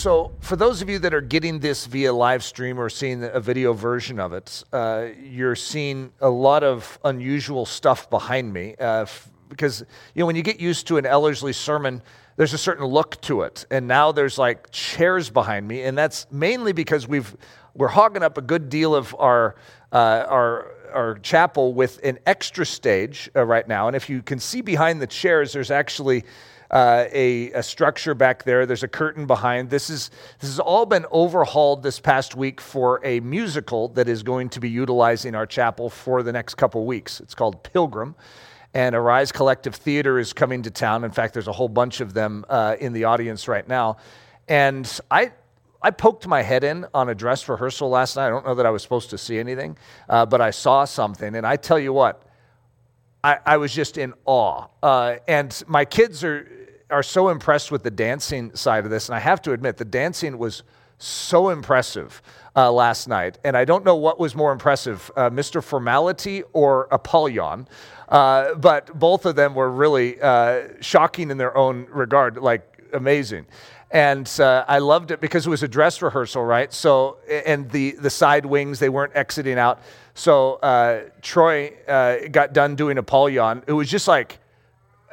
So, for those of you that are getting this via live stream or seeing a video version of it, uh, you're seeing a lot of unusual stuff behind me. Uh, f- because, you know, when you get used to an Ellerslie sermon, there's a certain look to it. And now there's like chairs behind me. And that's mainly because we've, we're hogging up a good deal of our, uh, our, our chapel with an extra stage uh, right now. And if you can see behind the chairs, there's actually uh, a, a, structure back there. There's a curtain behind. This is this has all been overhauled this past week for a musical that is going to be utilizing our chapel for the next couple weeks. It's called Pilgrim. And Arise Collective Theater is coming to town. In fact, there's a whole bunch of them uh, in the audience right now. And I, I poked my head in on a dress rehearsal last night. I don't know that I was supposed to see anything, uh, but I saw something. And I tell you what, I, I was just in awe. Uh, and my kids are are so impressed with the dancing side of this. And I have to admit, the dancing was so impressive uh, last night. And I don't know what was more impressive, uh, Mr. Formality or Apollyon. Uh, but both of them were really uh, shocking in their own regard, like amazing. And uh, I loved it because it was a dress rehearsal, right? So, and the, the side wings, they weren't exiting out. So uh, Troy got done doing Apollyon. It was just like,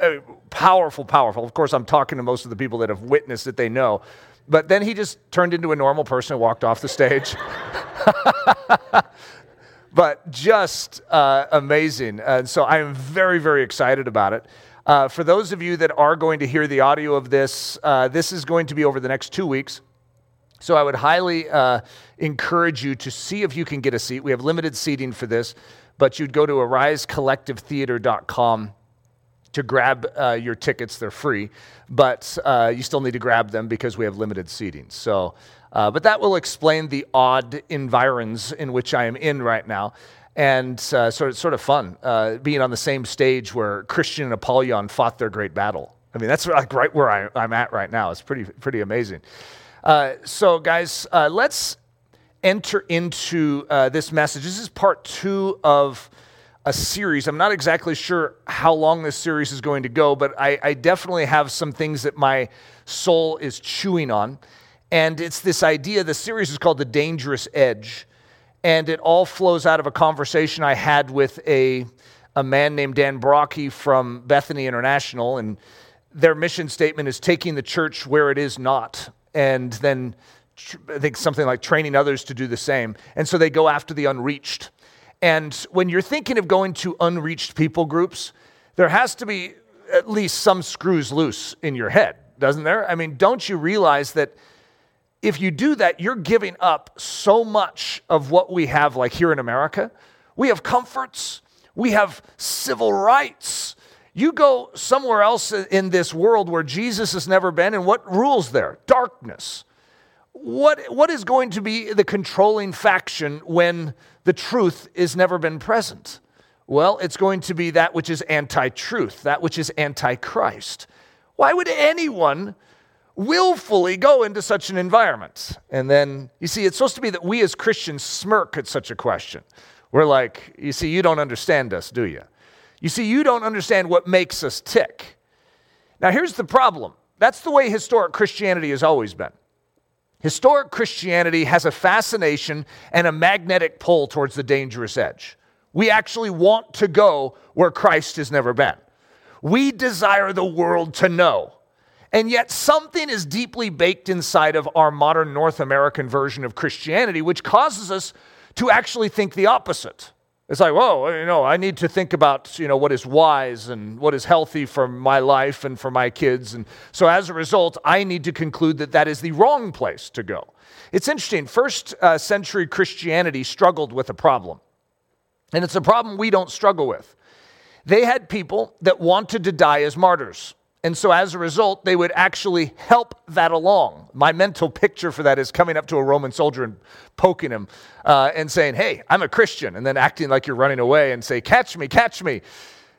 uh, powerful, powerful. Of course, I'm talking to most of the people that have witnessed it, they know. But then he just turned into a normal person and walked off the stage. but just uh, amazing. And so I am very, very excited about it. Uh, for those of you that are going to hear the audio of this, uh, this is going to be over the next two weeks. So I would highly uh, encourage you to see if you can get a seat. We have limited seating for this, but you'd go to arisecollectivetheater.com to grab uh, your tickets. They're free, but uh, you still need to grab them because we have limited seating. So, uh, but that will explain the odd environs in which I am in right now. And uh, so it's sort of fun uh, being on the same stage where Christian and Apollyon fought their great battle. I mean, that's like right where I, am at right now. It's pretty, pretty amazing. Uh, so, guys, let's enter into this message. This is part two of a series. I'm not exactly sure how long this series is going to go, but I, I, definitely have some things that my soul is chewing on. And it's this idea the series is called The Dangerous Edge. And it all flows out of a conversation I had with a, a man named Dan Brokke from Bethany International. And their mission statement is taking the church where it is not. And then I think something like training others to do the same. And so they go after the unreached. And when you're thinking of going to unreached people groups, there has to be at least some screws loose in your head, doesn't there? I mean, don't you realize that if you do that, you're giving up so much of what we have, like here in America? We have comforts, we have civil rights. You go somewhere else in this world where Jesus has never been, and what rules there? Darkness. What, what is going to be the controlling faction when the truth has never been present? Well, it's going to be that which is anti truth, that which is anti Christ. Why would anyone willfully go into such an environment? And then, you see, it's supposed to be that we as Christians smirk at such a question. We're like, you see, you don't understand us, do you? You see, you don't understand what makes us tick. Now, here's the problem that's the way historic Christianity has always been. Historic Christianity has a fascination and a magnetic pull towards the dangerous edge. We actually want to go where Christ has never been. We desire the world to know. And yet, something is deeply baked inside of our modern North American version of Christianity, which causes us to actually think the opposite. It's like, whoa, you know, I need to think about, you know, what is wise and what is healthy for my life and for my kids. And so as a result, I need to conclude that that is the wrong place to go. It's interesting. First uh, century Christianity struggled with a problem. And it's a problem we don't struggle with. They had people that wanted to die as martyrs. And so, as a result, they would actually help that along. My mental picture for that is coming up to a Roman soldier and poking him uh, and saying, Hey, I'm a Christian, and then acting like you're running away and say, Catch me, catch me.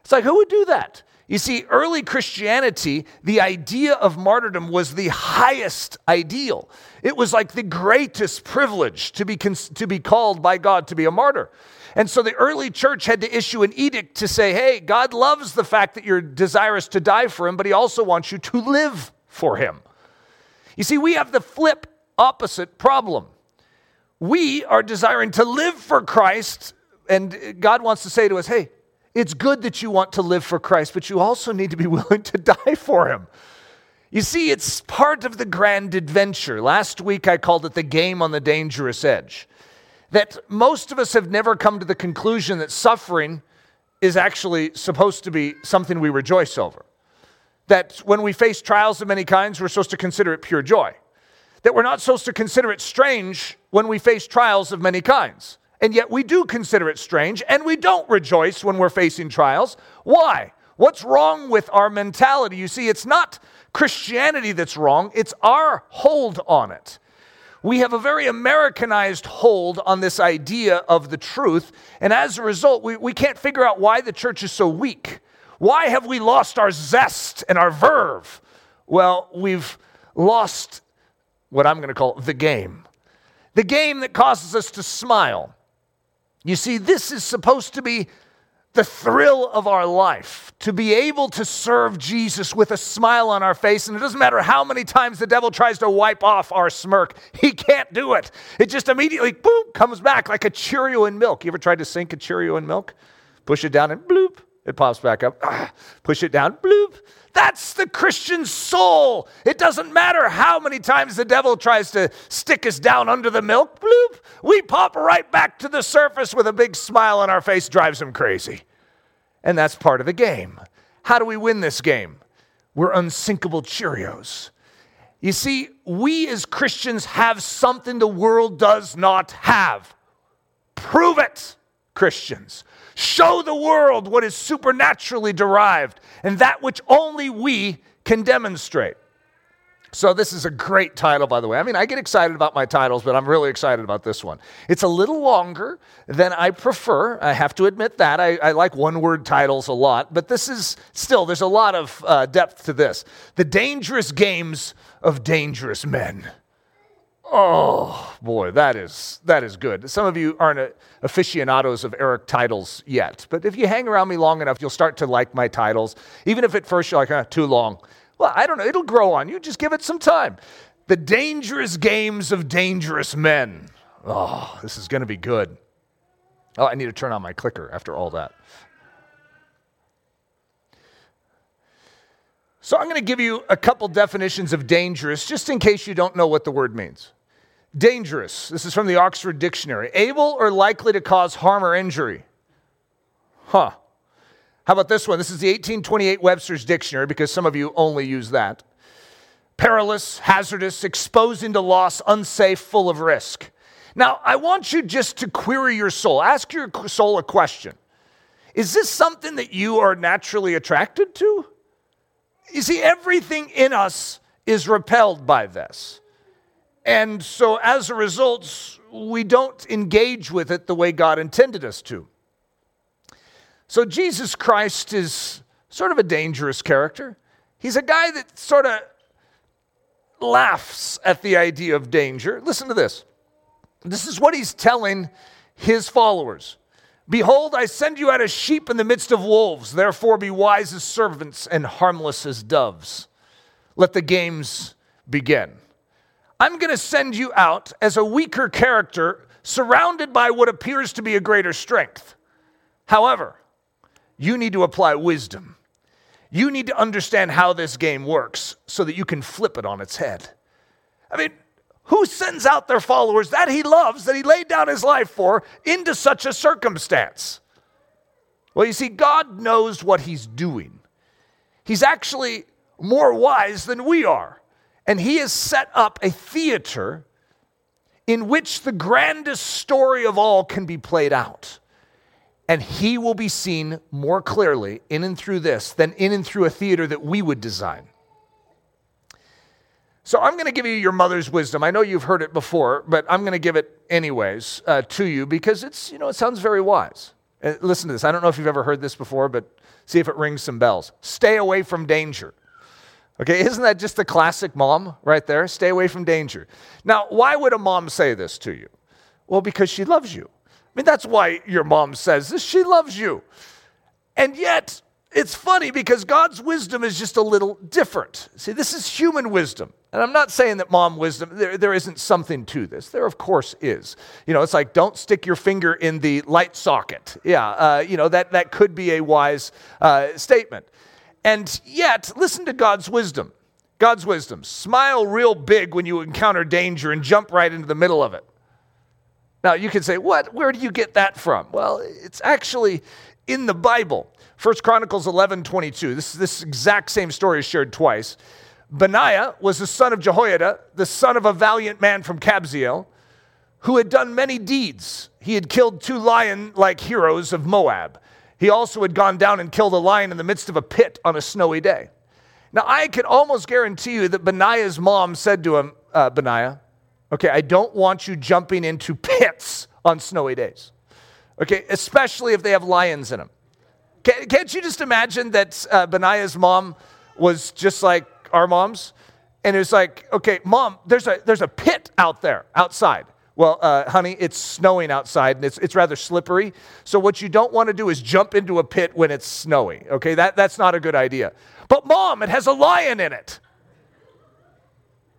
It's like, who would do that? You see, early Christianity, the idea of martyrdom was the highest ideal. It was like the greatest privilege to be, cons- to be called by God to be a martyr. And so the early church had to issue an edict to say, hey, God loves the fact that you're desirous to die for him, but he also wants you to live for him. You see, we have the flip opposite problem. We are desiring to live for Christ, and God wants to say to us, hey, it's good that you want to live for Christ, but you also need to be willing to die for him. You see, it's part of the grand adventure. Last week I called it the game on the dangerous edge that most of us have never come to the conclusion that suffering is actually supposed to be something we rejoice over. That when we face trials of many kinds, we're supposed to consider it pure joy. That we're not supposed to consider it strange when we face trials of many kinds. And yet we do consider it strange and we don't rejoice when we're facing trials. Why? What's wrong with our mentality? You see, it's not Christianity that's wrong, it's our hold on it we have a very Americanized hold on this idea of the truth. And as a result, we, we can't figure out why the church is so weak. Why have we lost our zest and our verve? Well, we've lost what I'm going to call the game. The game that causes us to smile. You see, this is supposed to be the thrill of our life to be able to serve Jesus with a smile on our face. And it doesn't matter how many times the devil tries to wipe off our smirk, he can't do it. It just immediately, boom, comes back like a Cheerio in milk. You ever tried to sink a Cheerio in milk? Push it down and bloop, it pops back up. Ah, push it down, bloop. That's the Christian soul. It doesn't matter how many times the devil tries to stick us down under the milk, bloop. We pop right back to the surface with a big smile on our face, drives him crazy. And that's part of the game. How do we win this game? We're unsinkable Cheerios. You see, we as Christians have something the world does not have. Prove it, Christians. Show the world what is supernaturally derived and that which only we can demonstrate. So, this is a great title, by the way. I mean, I get excited about my titles, but I'm really excited about this one. It's a little longer than I prefer. I have to admit that. I, I like one word titles a lot, but this is still, there's a lot of uh, depth to this. The Dangerous Games of Dangerous Men. Oh boy, that is that is good. Some of you aren't aficionados of Eric titles yet, but if you hang around me long enough, you'll start to like my titles, even if at first you're like, huh, too long. Well, I don't know. It'll grow on you. Just give it some time. The dangerous games of dangerous men. Oh, this is going to be good. Oh, I need to turn on my clicker after all that. So, I'm going to give you a couple definitions of dangerous just in case you don't know what the word means. Dangerous, this is from the Oxford Dictionary, able or likely to cause harm or injury. Huh. How about this one? This is the 1828 Webster's Dictionary because some of you only use that. Perilous, hazardous, exposing to loss, unsafe, full of risk. Now, I want you just to query your soul. Ask your soul a question Is this something that you are naturally attracted to? You see, everything in us is repelled by this. And so as a result, we don't engage with it the way God intended us to. So Jesus Christ is sort of a dangerous character. He's a guy that sort of laughs at the idea of danger. Listen to this. This is what he's telling his followers. Behold, I send you out as sheep in the midst of wolves. Therefore, be wise as servants and harmless as doves. Let the games begin. I'm going to send you out as a weaker character surrounded by what appears to be a greater strength. However, you need to apply wisdom. You need to understand how this game works so that you can flip it on its head. I mean, who sends out their followers that he loves, that he laid down his life for, into such a circumstance? Well, you see, God knows what he's doing. He's actually more wise than we are. And he has set up a theater in which the grandest story of all can be played out. And he will be seen more clearly in and through this than in and through a theater that we would design. So I'm going to give you your mother's wisdom. I know you've heard it before, but I'm going to give it anyways uh, to you because it's, you know, it sounds very wise. Uh, listen to this. I don't know if you've ever heard this before, but see if it rings some bells. Stay away from danger. Okay, isn't that just the classic mom right there? Stay away from danger. Now, why would a mom say this to you? Well, because she loves you. I mean, that's why your mom says this. She loves you. And yet, it's funny because God's wisdom is just a little different. See, this is human wisdom. And I'm not saying that mom wisdom, there, there isn't something to this. There, of course, is. You know, it's like don't stick your finger in the light socket. Yeah, uh, you know, that, that could be a wise uh, statement. And yet, listen to God's wisdom. God's wisdom. Smile real big when you encounter danger and jump right into the middle of it. Now, you can say, what? Where do you get that from? Well, it's actually in the Bible. 1 Chronicles 11 22. This, this exact same story is shared twice. Benaiah was the son of Jehoiada, the son of a valiant man from Kabzeel, who had done many deeds. He had killed two lion like heroes of Moab. He also had gone down and killed a lion in the midst of a pit on a snowy day. Now, I can almost guarantee you that Benaiah's mom said to him, uh, Benaiah, okay, I don't want you jumping into pits on snowy days. Okay, especially if they have lions in them. Can't you just imagine that uh, Benaiah's mom was just like our moms? And it was like, okay, mom, there's a, there's a pit out there, outside. Well, uh, honey, it's snowing outside and it's, it's rather slippery. So, what you don't want to do is jump into a pit when it's snowy. Okay, that, that's not a good idea. But, mom, it has a lion in it.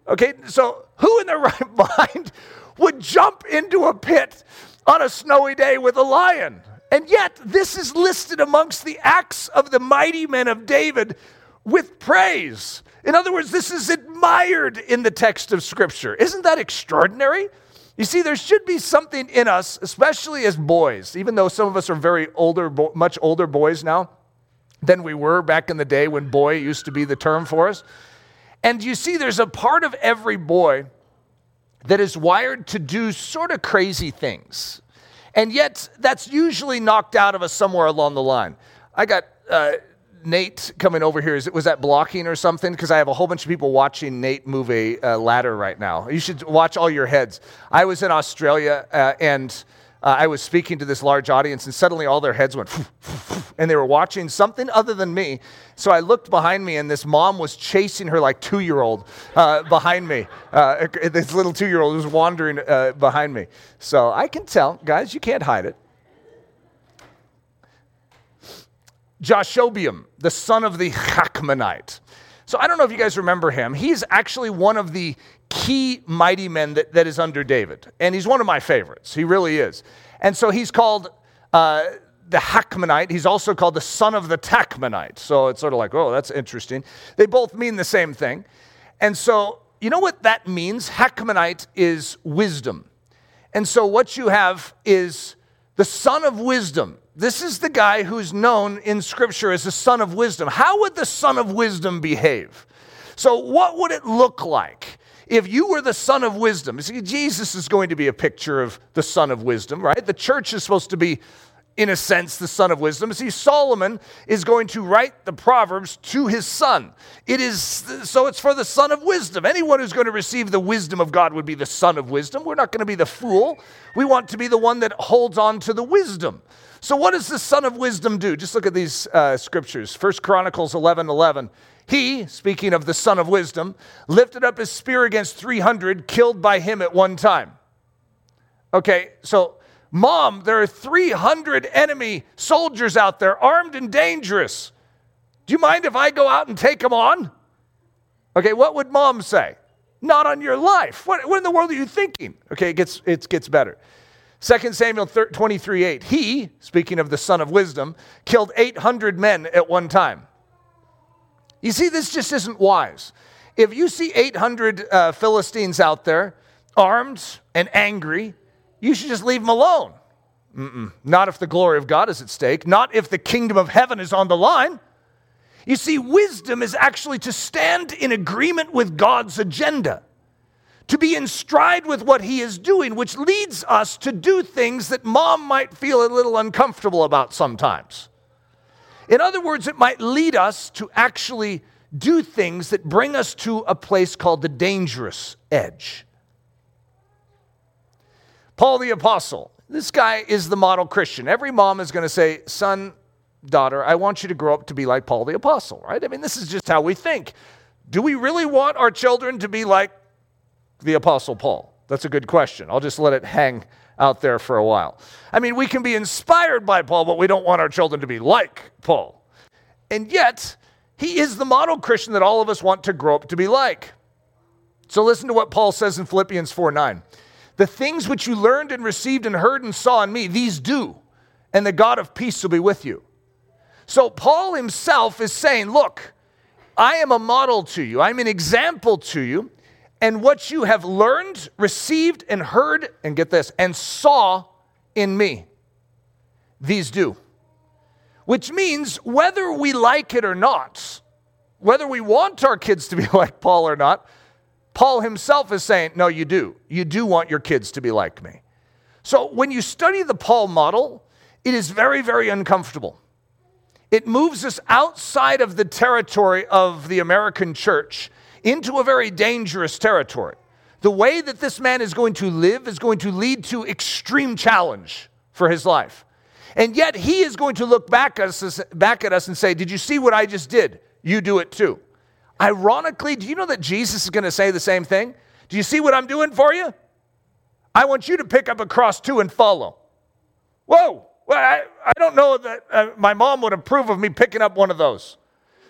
Okay, so who in their right mind would jump into a pit on a snowy day with a lion? And yet, this is listed amongst the acts of the mighty men of David with praise. In other words, this is admired in the text of Scripture. Isn't that extraordinary? You see, there should be something in us, especially as boys, even though some of us are very older, much older boys now than we were back in the day when boy used to be the term for us. And you see, there's a part of every boy that is wired to do sort of crazy things. And yet, that's usually knocked out of us somewhere along the line. I got uh, Nate coming over here. Is was that blocking or something? Because I have a whole bunch of people watching Nate move a uh, ladder right now. You should watch all your heads. I was in Australia uh, and uh, I was speaking to this large audience, and suddenly all their heads went, and they were watching something other than me. So I looked behind me, and this mom was chasing her like two year old uh, behind me. Uh, this little two year old was wandering uh, behind me. So I can tell, guys, you can't hide it. Jashobeam, the son of the Hachmonite. So I don't know if you guys remember him. He's actually one of the key mighty men that, that is under David. And he's one of my favorites. He really is. And so he's called uh, the Hachmonite. He's also called the son of the Tachmonite. So it's sort of like, oh, that's interesting. They both mean the same thing. And so, you know what that means? Hachmonite is wisdom. And so what you have is the son of wisdom. This is the guy who's known in Scripture as the son of wisdom. How would the son of wisdom behave? So, what would it look like? if you were the son of wisdom, see, Jesus is going to be a picture of the son of wisdom, right? The church is supposed to be, in a sense, the son of wisdom. See, Solomon is going to write the Proverbs to his son. It is so it's for the son of wisdom. Anyone who's going to receive the wisdom of God would be the son of wisdom. We're not going to be the fool. We want to be the one that holds on to the wisdom. So, what does the son of wisdom do? Just look at these uh, scriptures. First Chronicles 11 11. He, speaking of the son of wisdom, lifted up his spear against 300, killed by him at one time. Okay, so mom, there are 300 enemy soldiers out there, armed and dangerous. Do you mind if I go out and take them on? Okay, what would mom say? Not on your life. What, what in the world are you thinking? Okay, it gets, it gets better. 2 Samuel 23 8. He, speaking of the son of wisdom, killed 800 men at one time. You see, this just isn't wise. If you see 800 uh, Philistines out there, armed and angry, you should just leave them alone. Mm-mm. Not if the glory of God is at stake, not if the kingdom of heaven is on the line. You see, wisdom is actually to stand in agreement with God's agenda, to be in stride with what he is doing, which leads us to do things that mom might feel a little uncomfortable about sometimes. In other words, it might lead us to actually do things that bring us to a place called the dangerous edge. Paul the Apostle, this guy is the model Christian. Every mom is going to say, Son, daughter, I want you to grow up to be like Paul the Apostle, right? I mean, this is just how we think. Do we really want our children to be like the Apostle Paul? That's a good question. I'll just let it hang out there for a while. I mean, we can be inspired by Paul, but we don't want our children to be like Paul. And yet, he is the model Christian that all of us want to grow up to be like. So listen to what Paul says in Philippians 4 9. The things which you learned and received and heard and saw in me, these do, and the God of peace will be with you. So Paul himself is saying, Look, I am a model to you, I'm an example to you, and what you have learned, received, and heard, and get this, and saw in me, these do. Which means whether we like it or not, whether we want our kids to be like Paul or not, Paul himself is saying, No, you do. You do want your kids to be like me. So when you study the Paul model, it is very, very uncomfortable. It moves us outside of the territory of the American church into a very dangerous territory. The way that this man is going to live is going to lead to extreme challenge for his life. And yet he is going to look back at, us, back at us and say, Did you see what I just did? You do it too. Ironically, do you know that Jesus is going to say the same thing? Do you see what I'm doing for you? I want you to pick up a cross too and follow. Whoa, well, I, I don't know that uh, my mom would approve of me picking up one of those.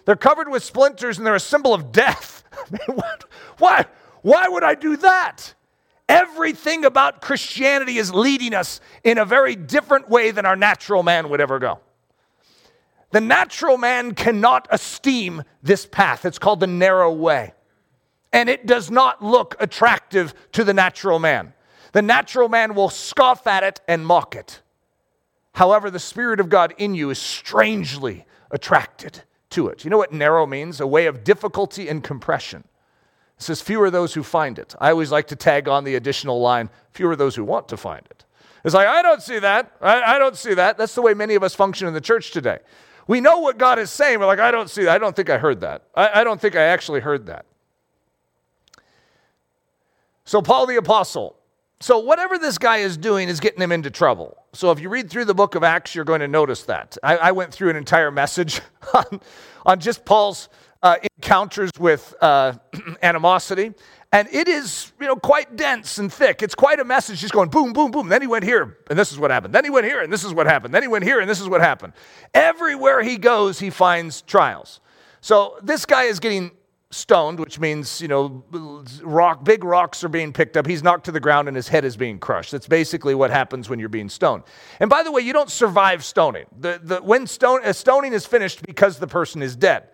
They're covered with splinters and they're a symbol of death. why, why would I do that? Everything about Christianity is leading us in a very different way than our natural man would ever go. The natural man cannot esteem this path. It's called the narrow way. And it does not look attractive to the natural man. The natural man will scoff at it and mock it. However, the Spirit of God in you is strangely attracted to it. You know what narrow means? A way of difficulty and compression. It says, fewer those who find it. I always like to tag on the additional line, fewer those who want to find it. It's like, I don't see that. I, I don't see that. That's the way many of us function in the church today. We know what God is saying. We're like, I don't see that. I don't think I heard that. I, I don't think I actually heard that. So, Paul the Apostle. So, whatever this guy is doing is getting him into trouble. So, if you read through the book of Acts, you're going to notice that. I, I went through an entire message on, on just Paul's uh, encounters with uh, animosity. And it is, you know, quite dense and thick. It's quite a message just going boom, boom, boom. Then he went here, and this is what happened. Then he went here, and this is what happened. Then he went here, and this is what happened. Everywhere he goes, he finds trials. So this guy is getting stoned, which means, you know, rock, big rocks are being picked up. He's knocked to the ground and his head is being crushed. That's basically what happens when you're being stoned. And by the way, you don't survive stoning. The, the, when stone, uh, stoning is finished because the person is dead.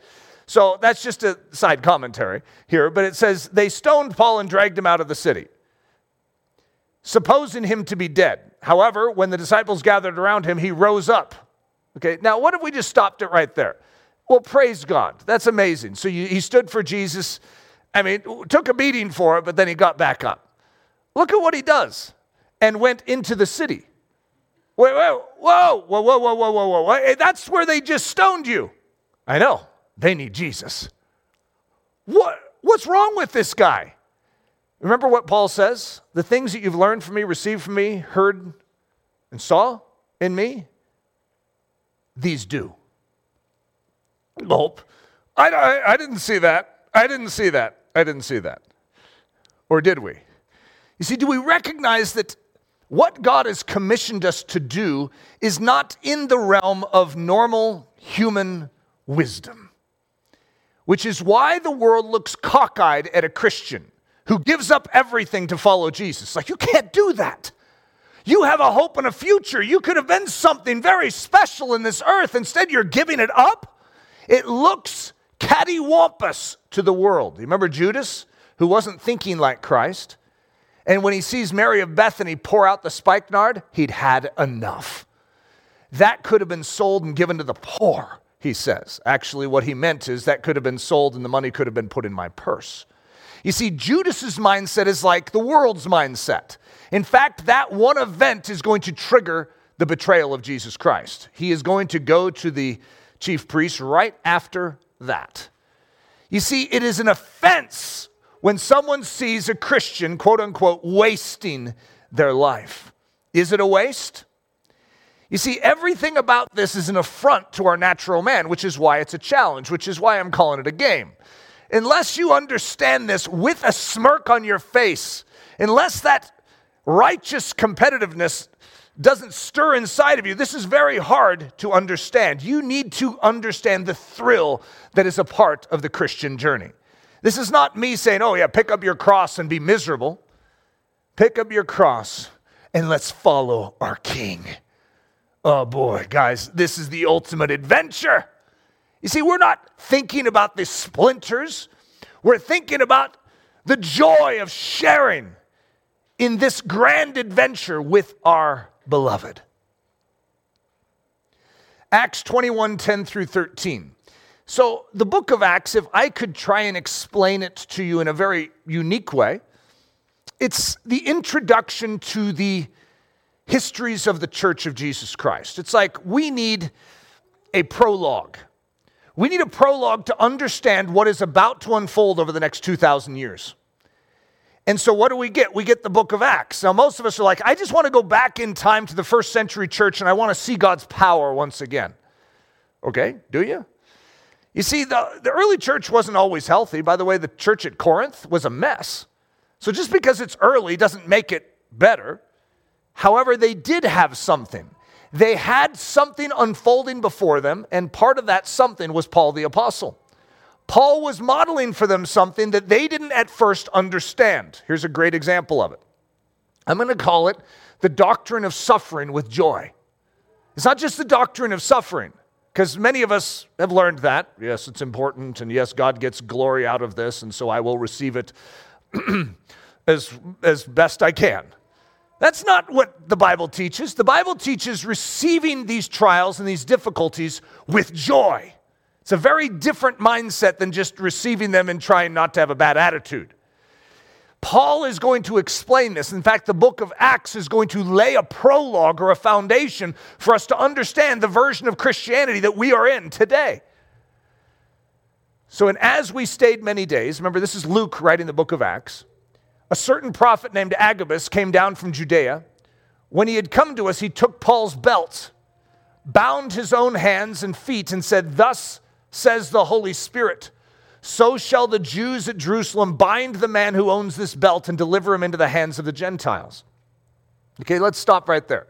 So that's just a side commentary here, but it says, They stoned Paul and dragged him out of the city, supposing him to be dead. However, when the disciples gathered around him, he rose up. Okay, now what if we just stopped it right there? Well, praise God. That's amazing. So you, he stood for Jesus. I mean, took a beating for it, but then he got back up. Look at what he does and went into the city. Wait, whoa, whoa, whoa, whoa, whoa, whoa, whoa. That's where they just stoned you. I know. They need Jesus. What, what's wrong with this guy? Remember what Paul says? The things that you've learned from me, received from me, heard, and saw in me, these do. Nope. I, I, I didn't see that. I didn't see that. I didn't see that. Or did we? You see, do we recognize that what God has commissioned us to do is not in the realm of normal human wisdom? which is why the world looks cockeyed at a Christian who gives up everything to follow Jesus. Like, you can't do that. You have a hope and a future. You could have been something very special in this earth. Instead, you're giving it up. It looks cattywampus to the world. You remember Judas, who wasn't thinking like Christ? And when he sees Mary of Bethany pour out the spikenard, he'd had enough. That could have been sold and given to the poor he says. Actually, what he meant is that could have been sold and the money could have been put in my purse. You see, Judas's mindset is like the world's mindset. In fact, that one event is going to trigger the betrayal of Jesus Christ. He is going to go to the chief priest right after that. You see, it is an offense when someone sees a Christian, quote unquote, wasting their life. Is it a waste? You see, everything about this is an affront to our natural man, which is why it's a challenge, which is why I'm calling it a game. Unless you understand this with a smirk on your face, unless that righteous competitiveness doesn't stir inside of you, this is very hard to understand. You need to understand the thrill that is a part of the Christian journey. This is not me saying, oh, yeah, pick up your cross and be miserable. Pick up your cross and let's follow our King. Oh boy, guys, this is the ultimate adventure. You see, we're not thinking about the splinters, we're thinking about the joy of sharing in this grand adventure with our beloved. Acts 21 10 through 13. So, the book of Acts, if I could try and explain it to you in a very unique way, it's the introduction to the histories of the Church of Jesus Christ. It's like we need a prologue. We need a prologue to understand what is about to unfold over the next 2,000 years. And so, what do we get? We get the book of Acts. Now, most of us are like, I just want to go back in time to the first century church and I want to see God's power once again. Okay, do you? You see, the, the early church wasn't always healthy. By the way, the church at Corinth was a mess. So, just because it's early doesn't make it better. However, they did have something. They had something unfolding before them, and part of that something was Paul the Apostle. Paul was modeling for them something that they didn't at first understand. Here's a great example of it. I'm going to call it the doctrine of suffering with joy. It's not just the doctrine of suffering, because many of us have learned that. Yes, it's important, and yes, God gets glory out of this, and so I will receive it as, as best I can. That's not what the Bible teaches. The Bible teaches receiving these trials and these difficulties with joy. It's a very different mindset than just receiving them and trying not to have a bad attitude. Paul is going to explain this. In fact, the book of Acts is going to lay a prologue or a foundation for us to understand the version of Christianity that we are in today. So, and as we stayed many days, remember this is Luke writing the book of Acts, a certain prophet named Agabus came down from Judea. When he had come to us, he took Paul's belt, bound his own hands and feet, and said, Thus says the Holy Spirit. So shall the Jews at Jerusalem bind the man who owns this belt and deliver him into the hands of the Gentiles. Okay, let's stop right there.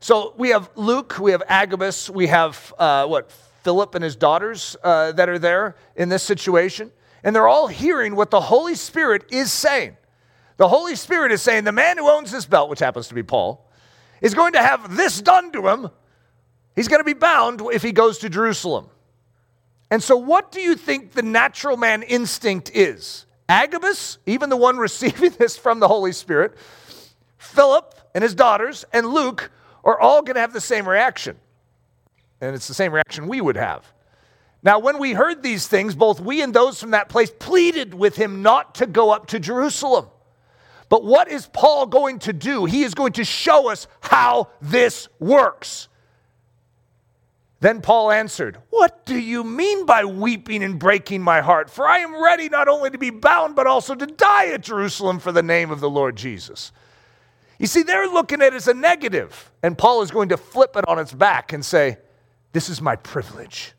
So we have Luke, we have Agabus, we have uh, what, Philip and his daughters uh, that are there in this situation. And they're all hearing what the Holy Spirit is saying. The Holy Spirit is saying the man who owns this belt, which happens to be Paul, is going to have this done to him. He's going to be bound if he goes to Jerusalem. And so, what do you think the natural man instinct is? Agabus, even the one receiving this from the Holy Spirit, Philip and his daughters, and Luke are all going to have the same reaction. And it's the same reaction we would have. Now, when we heard these things, both we and those from that place pleaded with him not to go up to Jerusalem. But what is Paul going to do? He is going to show us how this works. Then Paul answered, What do you mean by weeping and breaking my heart? For I am ready not only to be bound, but also to die at Jerusalem for the name of the Lord Jesus. You see, they're looking at it as a negative, and Paul is going to flip it on its back and say, This is my privilege.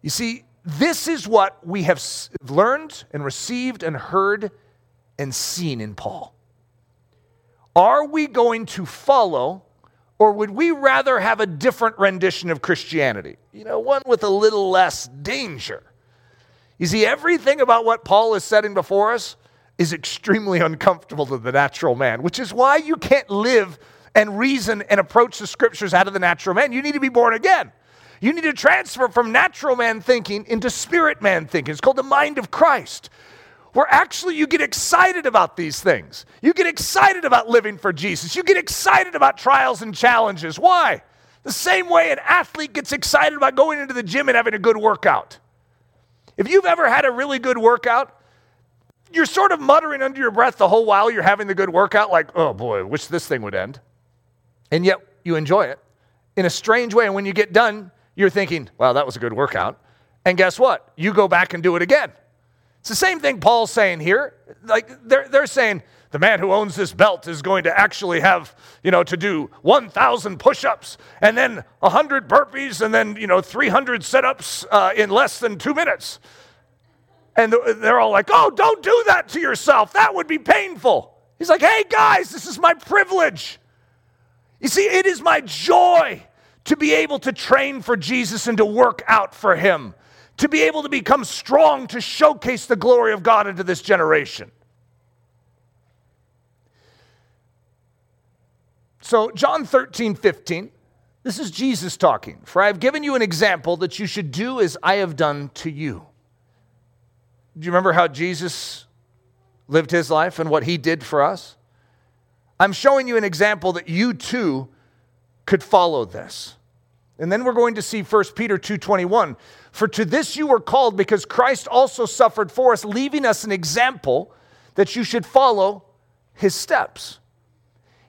You see, this is what we have learned and received and heard and seen in Paul. Are we going to follow or would we rather have a different rendition of Christianity? You know, one with a little less danger. You see, everything about what Paul is setting before us is extremely uncomfortable to the natural man, which is why you can't live and reason and approach the scriptures out of the natural man. You need to be born again. You need to transfer from natural man thinking into spirit man thinking. It's called the mind of Christ where actually you get excited about these things. You get excited about living for Jesus. You get excited about trials and challenges. Why? The same way an athlete gets excited about going into the gym and having a good workout. If you've ever had a really good workout, you're sort of muttering under your breath the whole while you're having the good workout, like, oh boy, wish this thing would end. And yet you enjoy it in a strange way. And when you get done, you're thinking, wow, that was a good workout. And guess what? You go back and do it again. It's the same thing Paul's saying here. Like they're, they're saying, the man who owns this belt is going to actually have, you know, to do 1,000 push ups and then 100 burpees and then, you know, 300 sit ups uh, in less than two minutes. And they're all like, oh, don't do that to yourself. That would be painful. He's like, hey, guys, this is my privilege. You see, it is my joy to be able to train for Jesus and to work out for Him, to be able to become strong to showcase the glory of God into this generation. So, John 13, 15, this is Jesus talking. For I have given you an example that you should do as I have done to you. Do you remember how Jesus lived his life and what he did for us? I'm showing you an example that you too could follow this. And then we're going to see 1 Peter 2:21. For to this you were called because Christ also suffered for us, leaving us an example that you should follow his steps.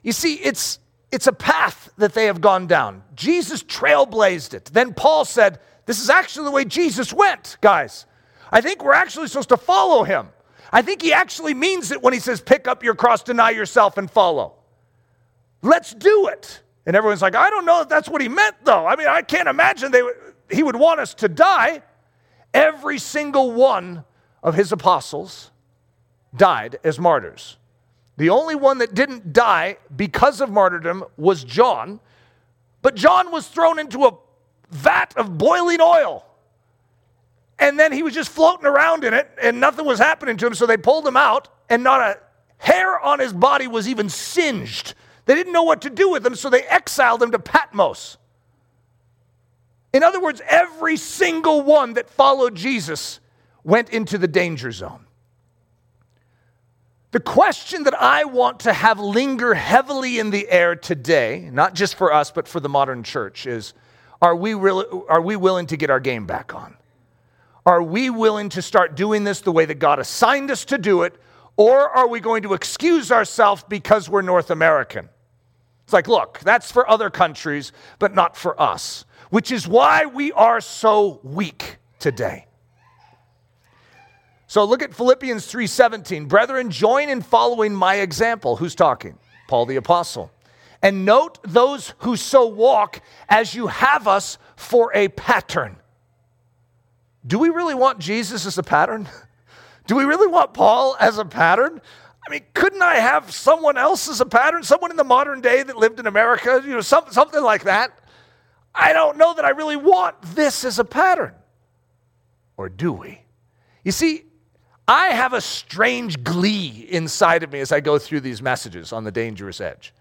You see, it's it's a path that they have gone down. Jesus trailblazed it. Then Paul said, This is actually the way Jesus went, guys. I think we're actually supposed to follow him. I think he actually means it when he says, Pick up your cross, deny yourself, and follow. Let's do it. And everyone's like, I don't know if that's what he meant, though. I mean, I can't imagine they, he would want us to die. Every single one of his apostles died as martyrs. The only one that didn't die because of martyrdom was John, but John was thrown into a vat of boiling oil. And then he was just floating around in it and nothing was happening to him. So they pulled him out, and not a hair on his body was even singed. They didn't know what to do with them, so they exiled them to Patmos. In other words, every single one that followed Jesus went into the danger zone. The question that I want to have linger heavily in the air today, not just for us, but for the modern church, is are we, really, are we willing to get our game back on? Are we willing to start doing this the way that God assigned us to do it? Or are we going to excuse ourselves because we're North American? It's like, look, that's for other countries, but not for us, which is why we are so weak today. So look at Philippians 3:17. Brethren, join in following my example. Who's talking? Paul the apostle. And note those who so walk as you have us for a pattern. Do we really want Jesus as a pattern? Do we really want Paul as a pattern? I mean, couldn't I have someone else as a pattern? Someone in the modern day that lived in America, you know, some, something like that? I don't know that I really want this as a pattern. Or do we? You see, I have a strange glee inside of me as I go through these messages on the dangerous edge.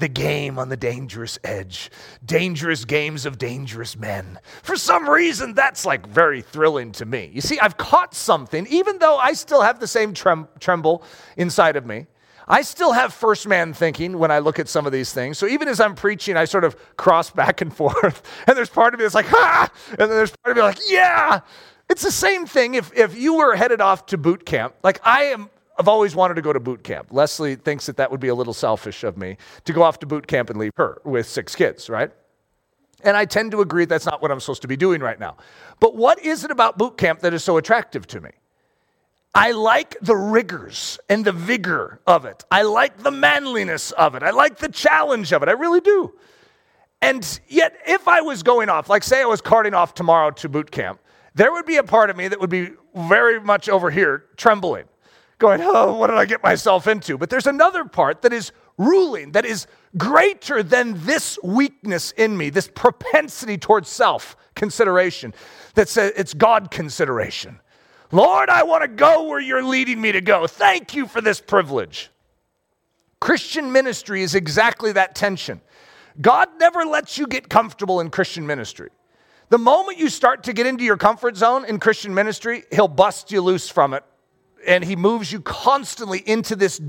The game on the dangerous edge, dangerous games of dangerous men. For some reason, that's like very thrilling to me. You see, I've caught something, even though I still have the same trem- tremble inside of me. I still have first man thinking when I look at some of these things. So even as I'm preaching, I sort of cross back and forth. And there's part of me that's like, ha! And then there's part of me like, yeah! It's the same thing if, if you were headed off to boot camp. Like I am, I've always wanted to go to boot camp. Leslie thinks that that would be a little selfish of me to go off to boot camp and leave her with six kids, right? And I tend to agree that's not what I'm supposed to be doing right now. But what is it about boot camp that is so attractive to me? I like the rigors and the vigor of it. I like the manliness of it. I like the challenge of it. I really do. And yet, if I was going off, like say I was carting off tomorrow to boot camp, there would be a part of me that would be very much over here trembling, going, Oh, what did I get myself into? But there's another part that is ruling, that is greater than this weakness in me, this propensity towards self consideration, that says it's God consideration. Lord, I want to go where you're leading me to go. Thank you for this privilege. Christian ministry is exactly that tension. God never lets you get comfortable in Christian ministry. The moment you start to get into your comfort zone in Christian ministry, He'll bust you loose from it. And He moves you constantly into this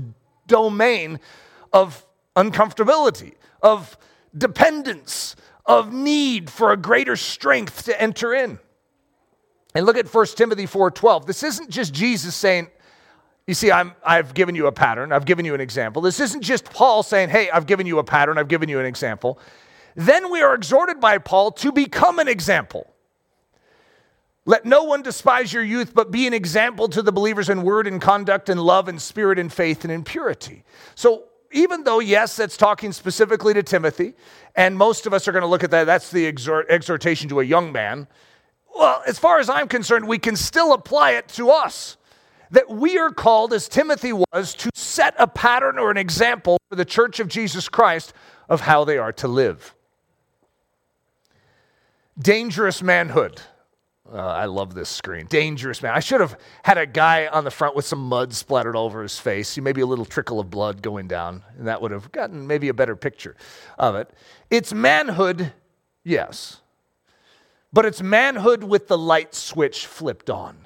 domain of uncomfortability, of dependence, of need for a greater strength to enter in. And look at 1 Timothy 4:12. This isn't just Jesus saying, you see, I'm, I've given you a pattern, I've given you an example. This isn't just Paul saying, hey, I've given you a pattern, I've given you an example. Then we are exhorted by Paul to become an example. Let no one despise your youth, but be an example to the believers in word and conduct and love and spirit and faith and in purity. So, even though, yes, that's talking specifically to Timothy, and most of us are going to look at that, that's the exhort, exhortation to a young man. Well, as far as I'm concerned, we can still apply it to us. That we are called, as Timothy was, to set a pattern or an example for the church of Jesus Christ of how they are to live. Dangerous manhood. Uh, I love this screen. Dangerous man. I should have had a guy on the front with some mud splattered all over his face, maybe a little trickle of blood going down, and that would have gotten maybe a better picture of it. It's manhood, yes, but it's manhood with the light switch flipped on.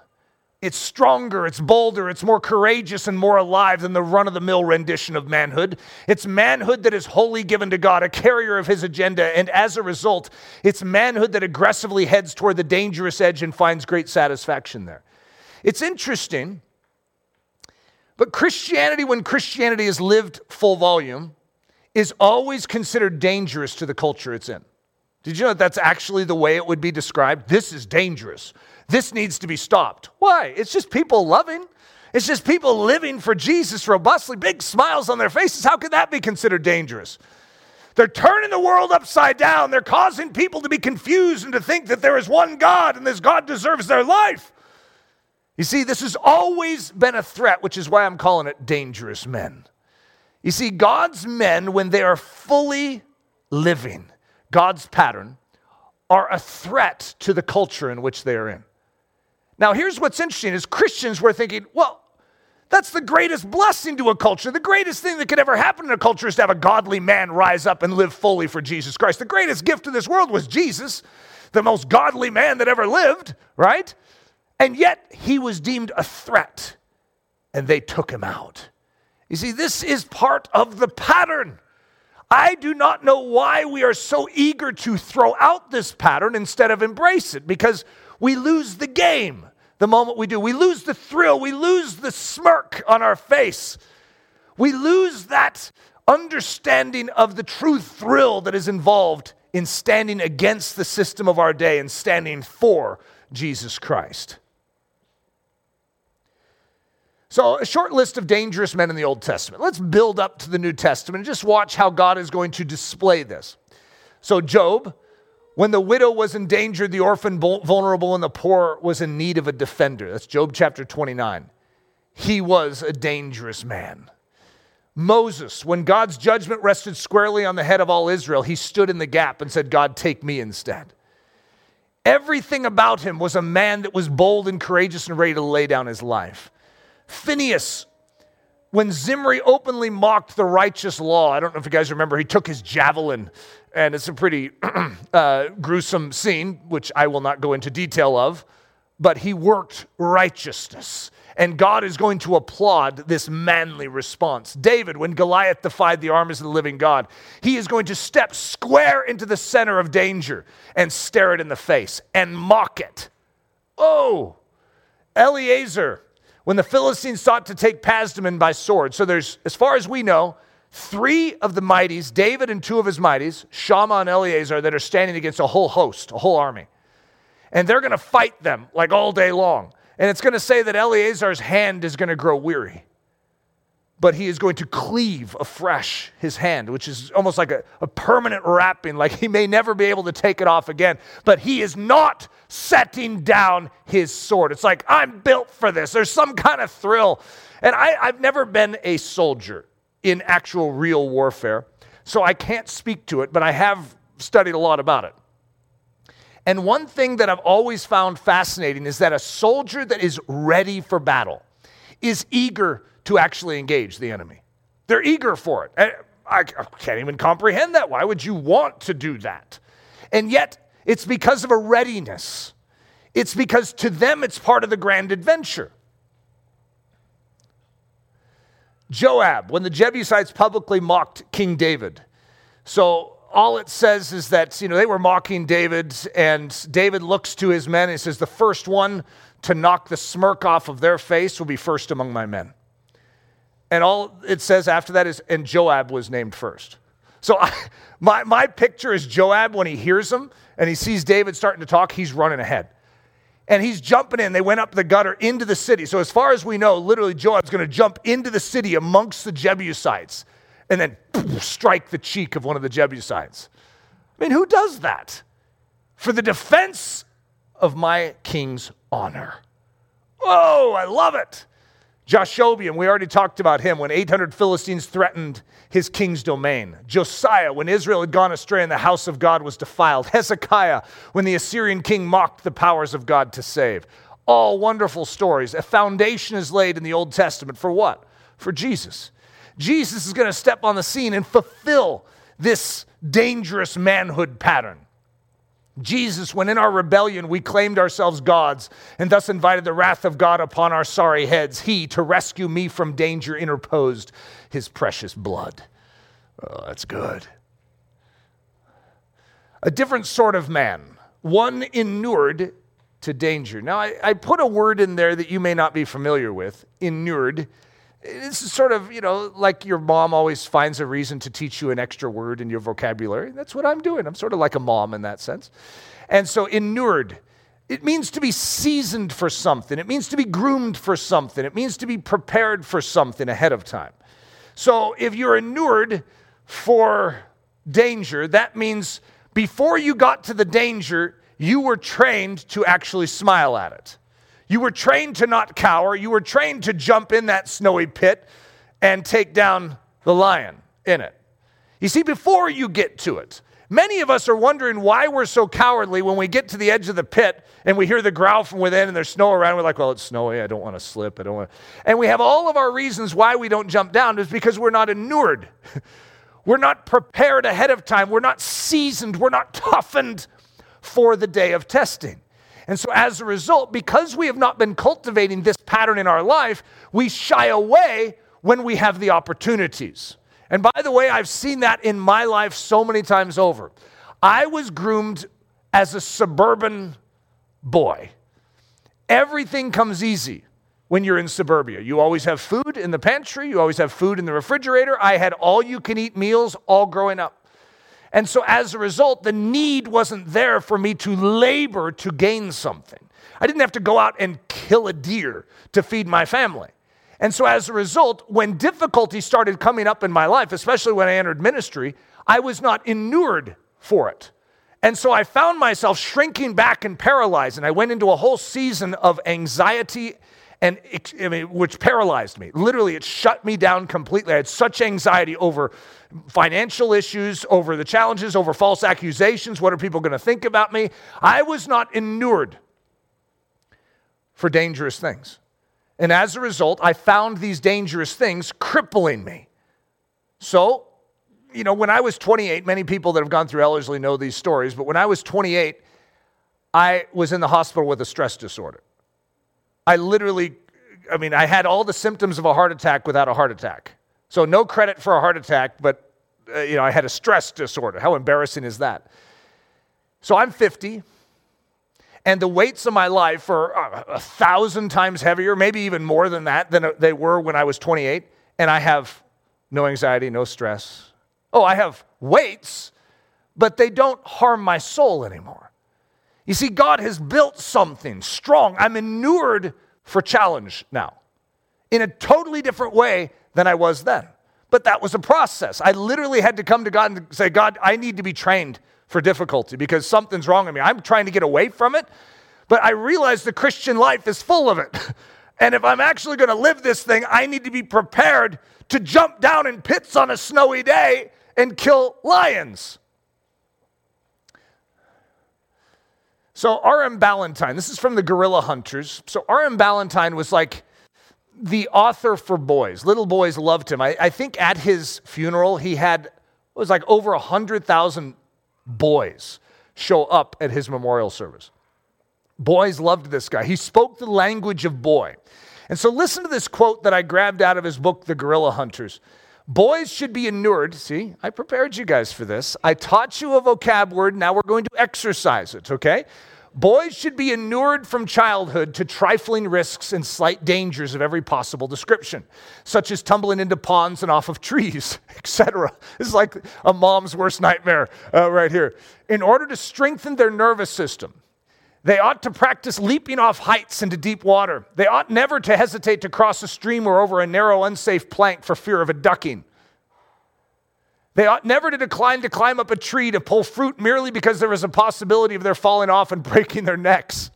It's stronger, it's bolder, it's more courageous and more alive than the run of the mill rendition of manhood. It's manhood that is wholly given to God, a carrier of his agenda, and as a result, it's manhood that aggressively heads toward the dangerous edge and finds great satisfaction there. It's interesting, but Christianity, when Christianity is lived full volume, is always considered dangerous to the culture it's in. Did you know that that's actually the way it would be described? This is dangerous. This needs to be stopped. Why? It's just people loving. It's just people living for Jesus robustly, big smiles on their faces. How could that be considered dangerous? They're turning the world upside down. They're causing people to be confused and to think that there is one God and this God deserves their life. You see, this has always been a threat, which is why I'm calling it dangerous men. You see, God's men, when they are fully living God's pattern, are a threat to the culture in which they are in. Now, here's what's interesting is Christians were thinking, well, that's the greatest blessing to a culture. The greatest thing that could ever happen in a culture is to have a godly man rise up and live fully for Jesus Christ. The greatest gift to this world was Jesus, the most godly man that ever lived, right? And yet he was deemed a threat and they took him out. You see, this is part of the pattern. I do not know why we are so eager to throw out this pattern instead of embrace it because we lose the game the moment we do. We lose the thrill. We lose the smirk on our face. We lose that understanding of the true thrill that is involved in standing against the system of our day and standing for Jesus Christ. So, a short list of dangerous men in the Old Testament. Let's build up to the New Testament and just watch how God is going to display this. So, Job, when the widow was endangered, the orphan vulnerable, and the poor was in need of a defender. That's Job chapter 29. He was a dangerous man. Moses, when God's judgment rested squarely on the head of all Israel, he stood in the gap and said, God, take me instead. Everything about him was a man that was bold and courageous and ready to lay down his life. Phineas, when Zimri openly mocked the righteous law, I don't know if you guys remember, he took his javelin and it's a pretty uh, gruesome scene, which I will not go into detail of, but he worked righteousness. And God is going to applaud this manly response. David, when Goliath defied the armies of the living God, he is going to step square into the center of danger and stare it in the face and mock it. Oh, Eleazar, when the Philistines sought to take Pasdammim by sword. So there's, as far as we know, three of the mighties, David and two of his mighties, Shammah and Eleazar, that are standing against a whole host, a whole army. And they're going to fight them like all day long. And it's going to say that Eleazar's hand is going to grow weary. But he is going to cleave afresh his hand, which is almost like a, a permanent wrapping, like he may never be able to take it off again. But he is not setting down his sword. It's like, I'm built for this. There's some kind of thrill. And I, I've never been a soldier in actual real warfare. So I can't speak to it, but I have studied a lot about it. And one thing that I've always found fascinating is that a soldier that is ready for battle is eager to actually engage the enemy. They're eager for it. I, I can't even comprehend that. Why would you want to do that? And yet, it's because of a readiness. It's because to them it's part of the grand adventure. Joab, when the Jebusites publicly mocked King David. So all it says is that, you know, they were mocking David, and David looks to his men and says, The first one to knock the smirk off of their face will be first among my men. And all it says after that is, and Joab was named first. So I, my, my picture is Joab when he hears him and he sees David starting to talk, he's running ahead. And he's jumping in. They went up the gutter into the city. So, as far as we know, literally, Joab's going to jump into the city amongst the Jebusites and then strike the cheek of one of the Jebusites. I mean, who does that? For the defense of my king's honor. Oh, I love it. Jashobeam, we already talked about him when 800 Philistines threatened his king's domain. Josiah, when Israel had gone astray and the house of God was defiled. Hezekiah, when the Assyrian king mocked the powers of God to save. All wonderful stories. A foundation is laid in the Old Testament for what? For Jesus. Jesus is going to step on the scene and fulfill this dangerous manhood pattern. Jesus, when in our rebellion we claimed ourselves gods and thus invited the wrath of God upon our sorry heads, he, to rescue me from danger, interposed his precious blood. Oh, that's good. A different sort of man, one inured to danger. Now, I, I put a word in there that you may not be familiar with inured it's sort of, you know, like your mom always finds a reason to teach you an extra word in your vocabulary. That's what I'm doing. I'm sort of like a mom in that sense. And so, inured, it means to be seasoned for something, it means to be groomed for something, it means to be prepared for something ahead of time. So, if you're inured for danger, that means before you got to the danger, you were trained to actually smile at it. You were trained to not cower. You were trained to jump in that snowy pit and take down the lion in it. You see, before you get to it, many of us are wondering why we're so cowardly when we get to the edge of the pit and we hear the growl from within and there's snow around. We're like, well, it's snowy. I don't want to slip. I don't want to. And we have all of our reasons why we don't jump down is because we're not inured. we're not prepared ahead of time. We're not seasoned. We're not toughened for the day of testing. And so, as a result, because we have not been cultivating this pattern in our life, we shy away when we have the opportunities. And by the way, I've seen that in my life so many times over. I was groomed as a suburban boy. Everything comes easy when you're in suburbia. You always have food in the pantry, you always have food in the refrigerator. I had all you can eat meals all growing up. And so as a result, the need wasn't there for me to labor to gain something. I didn't have to go out and kill a deer to feed my family. And so as a result, when difficulty started coming up in my life, especially when I entered ministry, I was not inured for it. And so I found myself shrinking back and paralyzed. And I went into a whole season of anxiety and I mean, which paralyzed me. Literally, it shut me down completely. I had such anxiety over financial issues, over the challenges, over false accusations. What are people going to think about me? I was not inured for dangerous things. And as a result, I found these dangerous things crippling me. So, you know, when I was 28, many people that have gone through Ellerslie know these stories, but when I was 28, I was in the hospital with a stress disorder. I literally, I mean, I had all the symptoms of a heart attack without a heart attack. So no credit for a heart attack, but uh, you know, I had a stress disorder. How embarrassing is that? So I'm 50, and the weights of my life are uh, a thousand times heavier, maybe even more than that, than they were when I was 28. And I have no anxiety, no stress. Oh, I have weights, but they don't harm my soul anymore. You see, God has built something strong. I'm inured for challenge now in a totally different way than I was then. But that was a process. I literally had to come to God and say, God, I need to be trained for difficulty because something's wrong with me. I'm trying to get away from it, but I realize the Christian life is full of it. And if I'm actually going to live this thing, I need to be prepared to jump down in pits on a snowy day and kill lions. So R.M. Ballantyne, this is from the Gorilla Hunters. So R.M. Ballantyne was like the author for boys. Little boys loved him. I, I think at his funeral, he had, it was like over 100,000 boys show up at his memorial service. Boys loved this guy. He spoke the language of boy. And so listen to this quote that I grabbed out of his book, The Gorilla Hunters. Boys should be inured. See, I prepared you guys for this. I taught you a vocab word. Now we're going to exercise it, okay? Boys should be inured from childhood to trifling risks and slight dangers of every possible description, such as tumbling into ponds and off of trees, etc. This is like a mom's worst nightmare uh, right here. In order to strengthen their nervous system, they ought to practice leaping off heights into deep water. They ought never to hesitate to cross a stream or over a narrow, unsafe plank for fear of a ducking. They ought never to decline to climb up a tree to pull fruit merely because there is a possibility of their falling off and breaking their necks.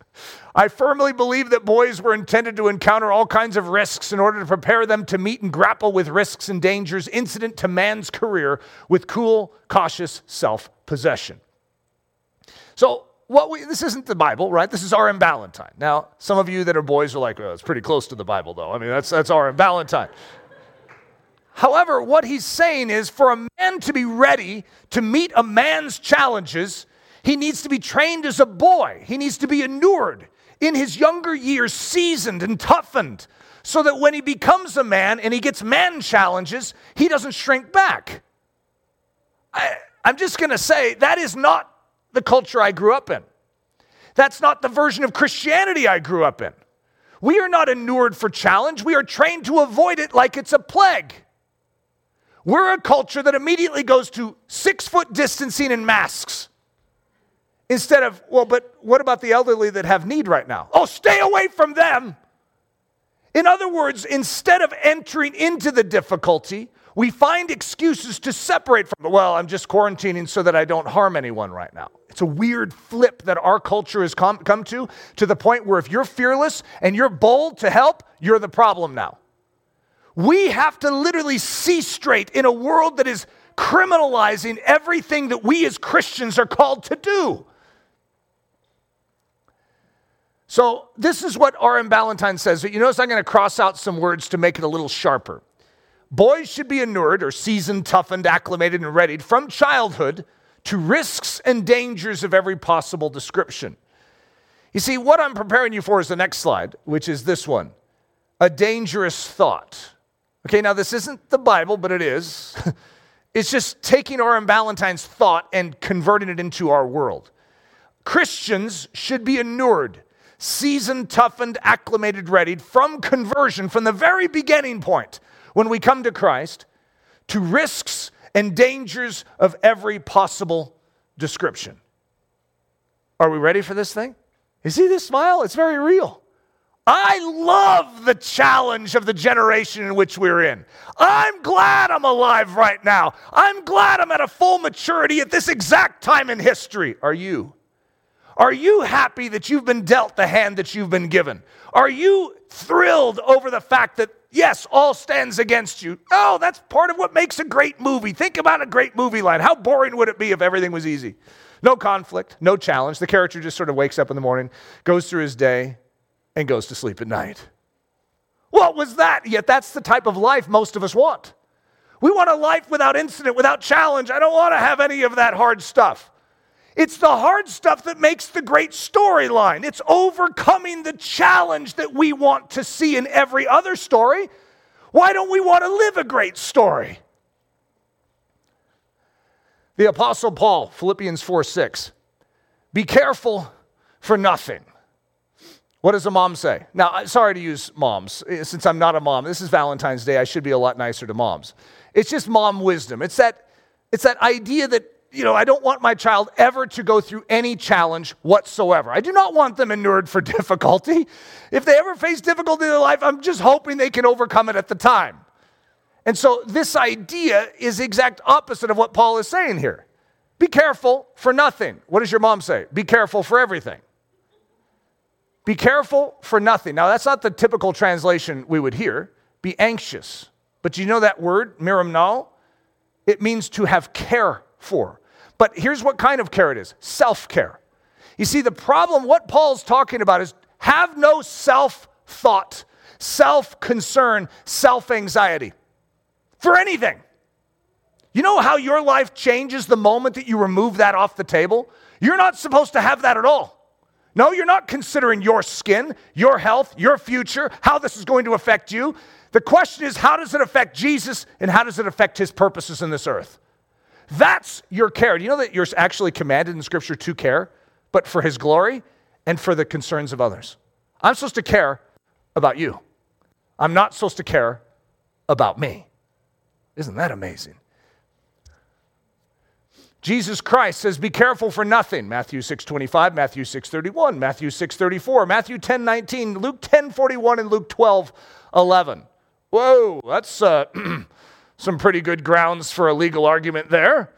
I firmly believe that boys were intended to encounter all kinds of risks in order to prepare them to meet and grapple with risks and dangers incident to man's career with cool, cautious self possession. So, what we, this isn't the Bible, right? This is R.M. Ballantyne. Now, some of you that are boys are like, well, it's pretty close to the Bible, though. I mean, that's, that's R.M. Ballantyne. However, what he's saying is for a man to be ready to meet a man's challenges, he needs to be trained as a boy. He needs to be inured in his younger years, seasoned and toughened, so that when he becomes a man and he gets man challenges, he doesn't shrink back. I, I'm just going to say that is not the culture I grew up in. That's not the version of Christianity I grew up in. We are not inured for challenge. We are trained to avoid it like it's a plague. We're a culture that immediately goes to six foot distancing and masks. Instead of, well, but what about the elderly that have need right now? Oh, stay away from them. In other words, instead of entering into the difficulty, we find excuses to separate from it. Well, I'm just quarantining so that I don't harm anyone right now. It's a weird flip that our culture has come, come to, to the point where if you're fearless and you're bold to help, you're the problem now. We have to literally see straight in a world that is criminalizing everything that we as Christians are called to do. So, this is what R.M. Ballantyne says. But you notice I'm going to cross out some words to make it a little sharper. Boys should be inured or seasoned, toughened, acclimated, and readied from childhood to risks and dangers of every possible description. You see, what I'm preparing you for is the next slide, which is this one a dangerous thought. Okay, now this isn't the Bible, but it is. it's just taking R.M. Ballantyne's thought and converting it into our world. Christians should be inured, seasoned, toughened, acclimated, readied from conversion, from the very beginning point when we come to Christ, to risks and dangers of every possible description. Are we ready for this thing? You see this smile? It's very real. I love the challenge of the generation in which we're in. I'm glad I'm alive right now. I'm glad I'm at a full maturity at this exact time in history. Are you? Are you happy that you've been dealt the hand that you've been given? Are you thrilled over the fact that, yes, all stands against you? Oh, that's part of what makes a great movie. Think about a great movie line. How boring would it be if everything was easy? No conflict, no challenge. The character just sort of wakes up in the morning, goes through his day, and goes to sleep at night. What was that? Yet that's the type of life most of us want. We want a life without incident, without challenge. I don't want to have any of that hard stuff. It's the hard stuff that makes the great storyline. It's overcoming the challenge that we want to see in every other story. Why don't we want to live a great story? The Apostle Paul, Philippians 4 6. Be careful for nothing. What does a mom say? Now, sorry to use moms, eh, since I'm not a mom. This is Valentine's Day. I should be a lot nicer to moms. It's just mom wisdom. It's that, it's that idea that, you know, I don't want my child ever to go through any challenge whatsoever. I do not want them inured for difficulty. If they ever face difficulty in their life, I'm just hoping they can overcome it at the time. And so this idea is the exact opposite of what Paul is saying here. Be careful for nothing. What does your mom say? Be careful for everything. Be careful for nothing. Now, that's not the typical translation we would hear. Be anxious. But you know that word, merimnao? It means to have care for. But here's what kind of care it is self care. You see, the problem, what Paul's talking about is have no self thought, self concern, self anxiety for anything. You know how your life changes the moment that you remove that off the table? You're not supposed to have that at all. No, you're not considering your skin, your health, your future, how this is going to affect you. The question is, how does it affect Jesus and how does it affect his purposes in this earth? That's your care. Do you know that you're actually commanded in Scripture to care, but for his glory and for the concerns of others? I'm supposed to care about you. I'm not supposed to care about me. Isn't that amazing? Jesus Christ says, Be careful for nothing. Matthew 6 25, Matthew 6 31, Matthew 6 34, Matthew 10 19, Luke 10 41, and Luke 12 11. Whoa, that's uh, some pretty good grounds for a legal argument there.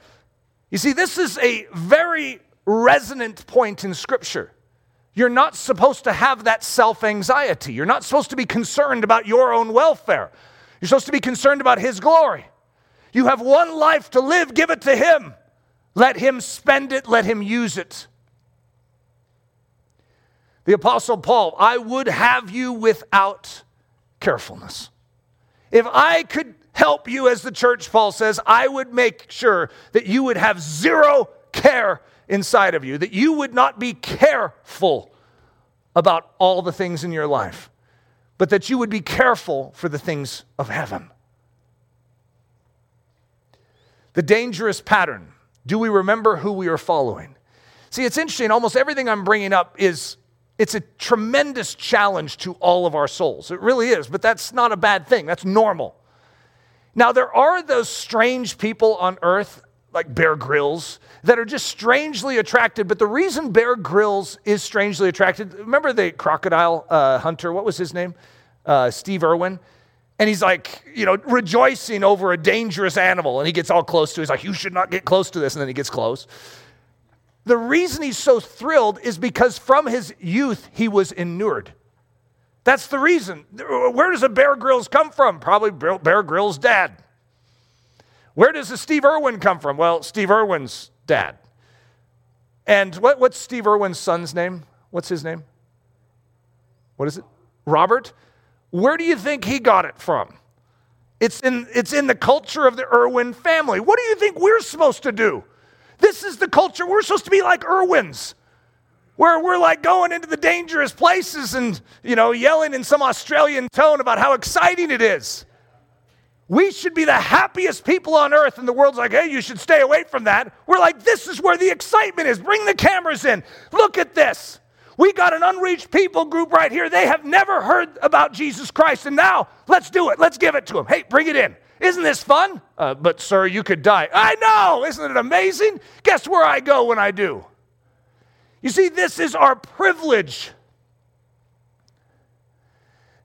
You see, this is a very resonant point in Scripture. You're not supposed to have that self anxiety. You're not supposed to be concerned about your own welfare. You're supposed to be concerned about His glory. You have one life to live, give it to Him. Let Him spend it, let Him use it. The Apostle Paul, I would have you without carefulness. If I could help you as the church, Paul says, I would make sure that you would have zero care inside of you, that you would not be careful about all the things in your life, but that you would be careful for the things of heaven. The dangerous pattern. Do we remember who we are following? See, it's interesting. Almost everything I'm bringing up is it's a tremendous challenge to all of our souls. It really is, but that's not a bad thing. That's normal. Now, there are those strange people on earth, like Bear Grylls, that are just strangely attracted. But the reason Bear Grylls is strangely attracted, remember the crocodile uh, hunter? What was his name? Uh, Steve Irwin. And he's like, you know, rejoicing over a dangerous animal. And he gets all close to it. He's like, you should not get close to this. And then he gets close. The reason he's so thrilled is because from his youth, he was inured. That's the reason. Where does a Bear Grylls come from? Probably Bear Grylls' dad. Where does a Steve Irwin come from? Well, Steve Irwin's dad. And what, what's Steve Irwin's son's name? What's his name? What is it? Robert? Where do you think he got it from? It's in, it's in the culture of the Irwin family. What do you think we're supposed to do? This is the culture. We're supposed to be like Irwins where we're like going into the dangerous places and, you know, yelling in some Australian tone about how exciting it is. We should be the happiest people on earth, and the world's like, hey, you should stay away from that. We're like, this is where the excitement is. Bring the cameras in. Look at this. We got an unreached people group right here. They have never heard about Jesus Christ, and now let's do it. Let's give it to them. Hey, bring it in. Isn't this fun? Uh, but, sir, you could die. I know. Isn't it amazing? Guess where I go when I do? You see, this is our privilege.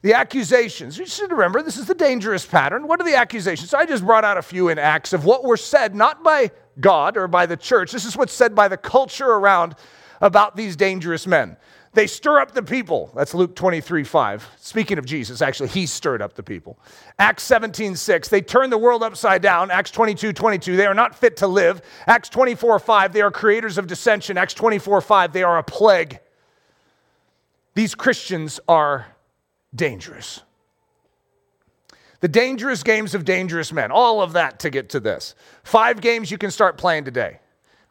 The accusations. You should remember, this is the dangerous pattern. What are the accusations? So I just brought out a few in Acts of what were said, not by God or by the church. This is what's said by the culture around about these dangerous men. They stir up the people. That's Luke 23 5. Speaking of Jesus, actually, he stirred up the people. Acts 17 6. They turn the world upside down. Acts 22 22. They are not fit to live. Acts 24 5. They are creators of dissension. Acts 24 5. They are a plague. These Christians are dangerous. The dangerous games of dangerous men. All of that to get to this. Five games you can start playing today.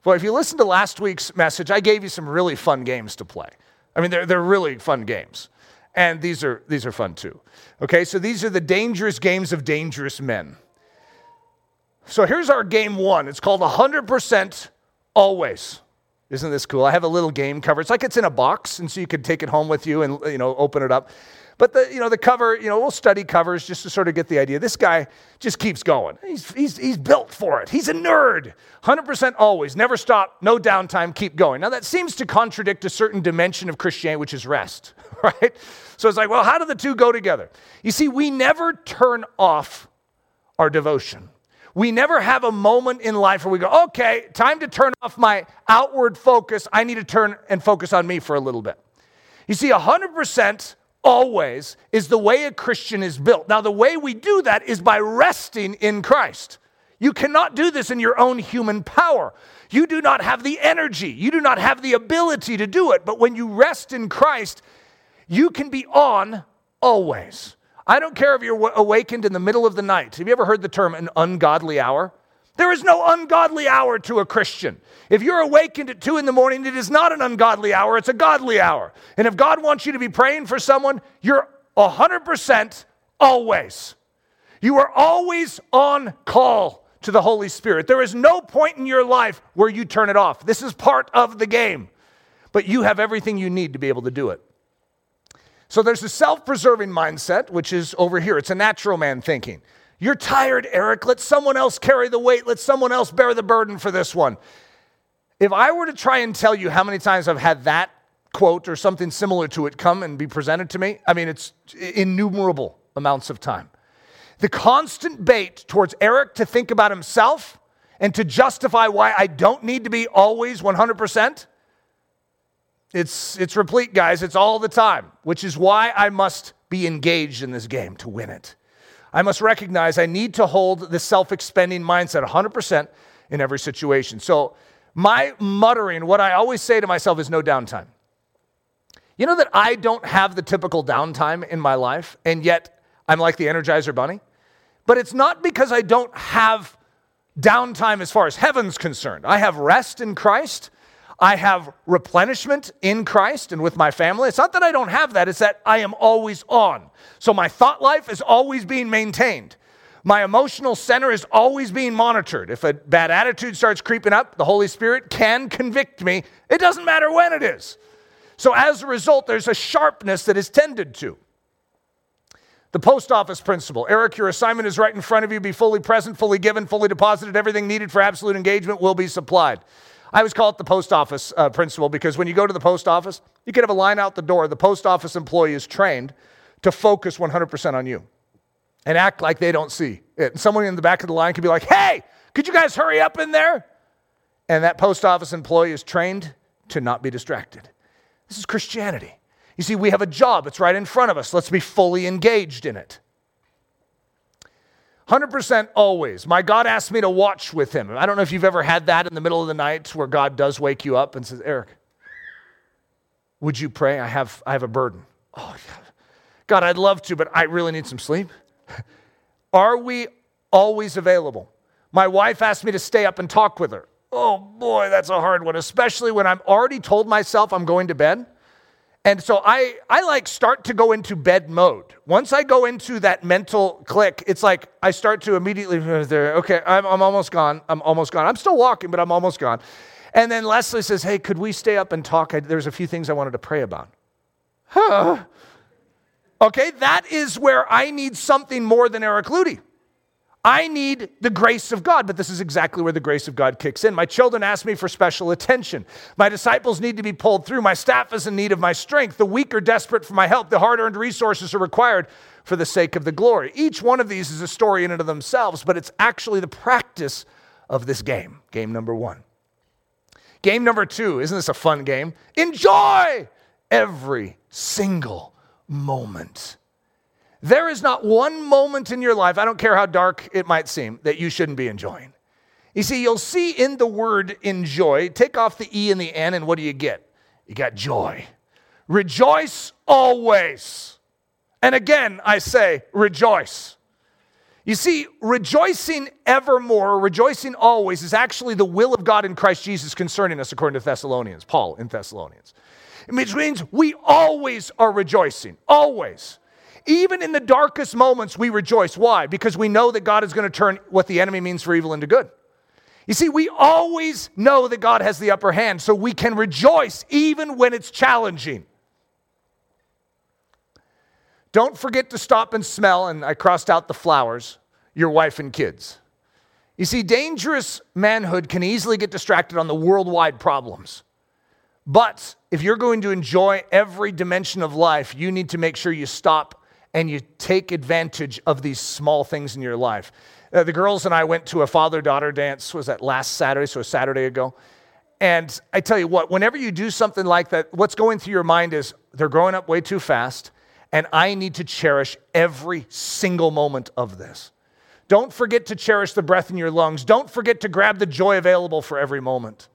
Well, if you listen to last week's message, I gave you some really fun games to play. I mean, they're, they're really fun games. And these are, these are fun too. Okay, so these are the dangerous games of dangerous men. So here's our game one. It's called 100% Always. Isn't this cool? I have a little game cover. It's like it's in a box, and so you could take it home with you and you know open it up. But the, you know, the cover, you know, we'll study covers just to sort of get the idea. This guy just keeps going. He's, he's, he's built for it. He's a nerd. 100% always, never stop, no downtime, keep going. Now, that seems to contradict a certain dimension of Christianity, which is rest, right? So it's like, well, how do the two go together? You see, we never turn off our devotion. We never have a moment in life where we go, okay, time to turn off my outward focus. I need to turn and focus on me for a little bit. You see, 100% always is the way a Christian is built. Now, the way we do that is by resting in Christ. You cannot do this in your own human power. You do not have the energy, you do not have the ability to do it. But when you rest in Christ, you can be on always. I don't care if you're awakened in the middle of the night. Have you ever heard the term an ungodly hour? There is no ungodly hour to a Christian. If you're awakened at two in the morning, it is not an ungodly hour, it's a godly hour. And if God wants you to be praying for someone, you're 100% always. You are always on call to the Holy Spirit. There is no point in your life where you turn it off. This is part of the game, but you have everything you need to be able to do it. So there's a self preserving mindset, which is over here. It's a natural man thinking. You're tired, Eric. Let someone else carry the weight. Let someone else bear the burden for this one. If I were to try and tell you how many times I've had that quote or something similar to it come and be presented to me, I mean, it's innumerable amounts of time. The constant bait towards Eric to think about himself and to justify why I don't need to be always 100%, it's, it's replete, guys. It's all the time, which is why I must be engaged in this game to win it. I must recognize I need to hold the self expending mindset 100% in every situation. So, my muttering, what I always say to myself is no downtime. You know that I don't have the typical downtime in my life, and yet I'm like the Energizer Bunny? But it's not because I don't have downtime as far as heaven's concerned. I have rest in Christ. I have replenishment in Christ and with my family. It's not that I don't have that, it's that I am always on. So my thought life is always being maintained. My emotional center is always being monitored. If a bad attitude starts creeping up, the Holy Spirit can convict me. It doesn't matter when it is. So as a result, there's a sharpness that is tended to. The post office principle. Eric, your assignment is right in front of you. Be fully present, fully given, fully deposited. Everything needed for absolute engagement will be supplied. I always call it the post office uh, principle because when you go to the post office, you can have a line out the door. The post office employee is trained to focus 100% on you and act like they don't see it. And someone in the back of the line could be like, hey, could you guys hurry up in there? And that post office employee is trained to not be distracted. This is Christianity. You see, we have a job, it's right in front of us. Let's be fully engaged in it. 100% always. My God asked me to watch with him. I don't know if you've ever had that in the middle of the night where God does wake you up and says, Eric, would you pray? I have, I have a burden. Oh, God, I'd love to, but I really need some sleep. Are we always available? My wife asked me to stay up and talk with her. Oh boy, that's a hard one, especially when I'm already told myself I'm going to bed. And so I, I like start to go into bed mode. Once I go into that mental click, it's like I start to immediately, uh, okay, I'm, I'm almost gone. I'm almost gone. I'm still walking, but I'm almost gone. And then Leslie says, hey, could we stay up and talk? I, there's a few things I wanted to pray about. Huh. Okay, that is where I need something more than Eric Ludy. I need the grace of God, but this is exactly where the grace of God kicks in. My children ask me for special attention. My disciples need to be pulled through. My staff is in need of my strength. The weak are desperate for my help. The hard earned resources are required for the sake of the glory. Each one of these is a story in and of themselves, but it's actually the practice of this game. Game number one. Game number two, isn't this a fun game? Enjoy every single moment. There is not one moment in your life, I don't care how dark it might seem, that you shouldn't be enjoying. You see, you'll see in the word enjoy, take off the E and the N, and what do you get? You got joy. Rejoice always. And again, I say, rejoice. You see, rejoicing evermore, rejoicing always, is actually the will of God in Christ Jesus concerning us, according to Thessalonians, Paul in Thessalonians. It means we always are rejoicing, always. Even in the darkest moments, we rejoice. Why? Because we know that God is going to turn what the enemy means for evil into good. You see, we always know that God has the upper hand, so we can rejoice even when it's challenging. Don't forget to stop and smell, and I crossed out the flowers, your wife and kids. You see, dangerous manhood can easily get distracted on the worldwide problems. But if you're going to enjoy every dimension of life, you need to make sure you stop and you take advantage of these small things in your life. Uh, the girls and I went to a father daughter dance, was that last Saturday, so a Saturday ago. And I tell you what, whenever you do something like that, what's going through your mind is they're growing up way too fast, and I need to cherish every single moment of this. Don't forget to cherish the breath in your lungs. Don't forget to grab the joy available for every moment.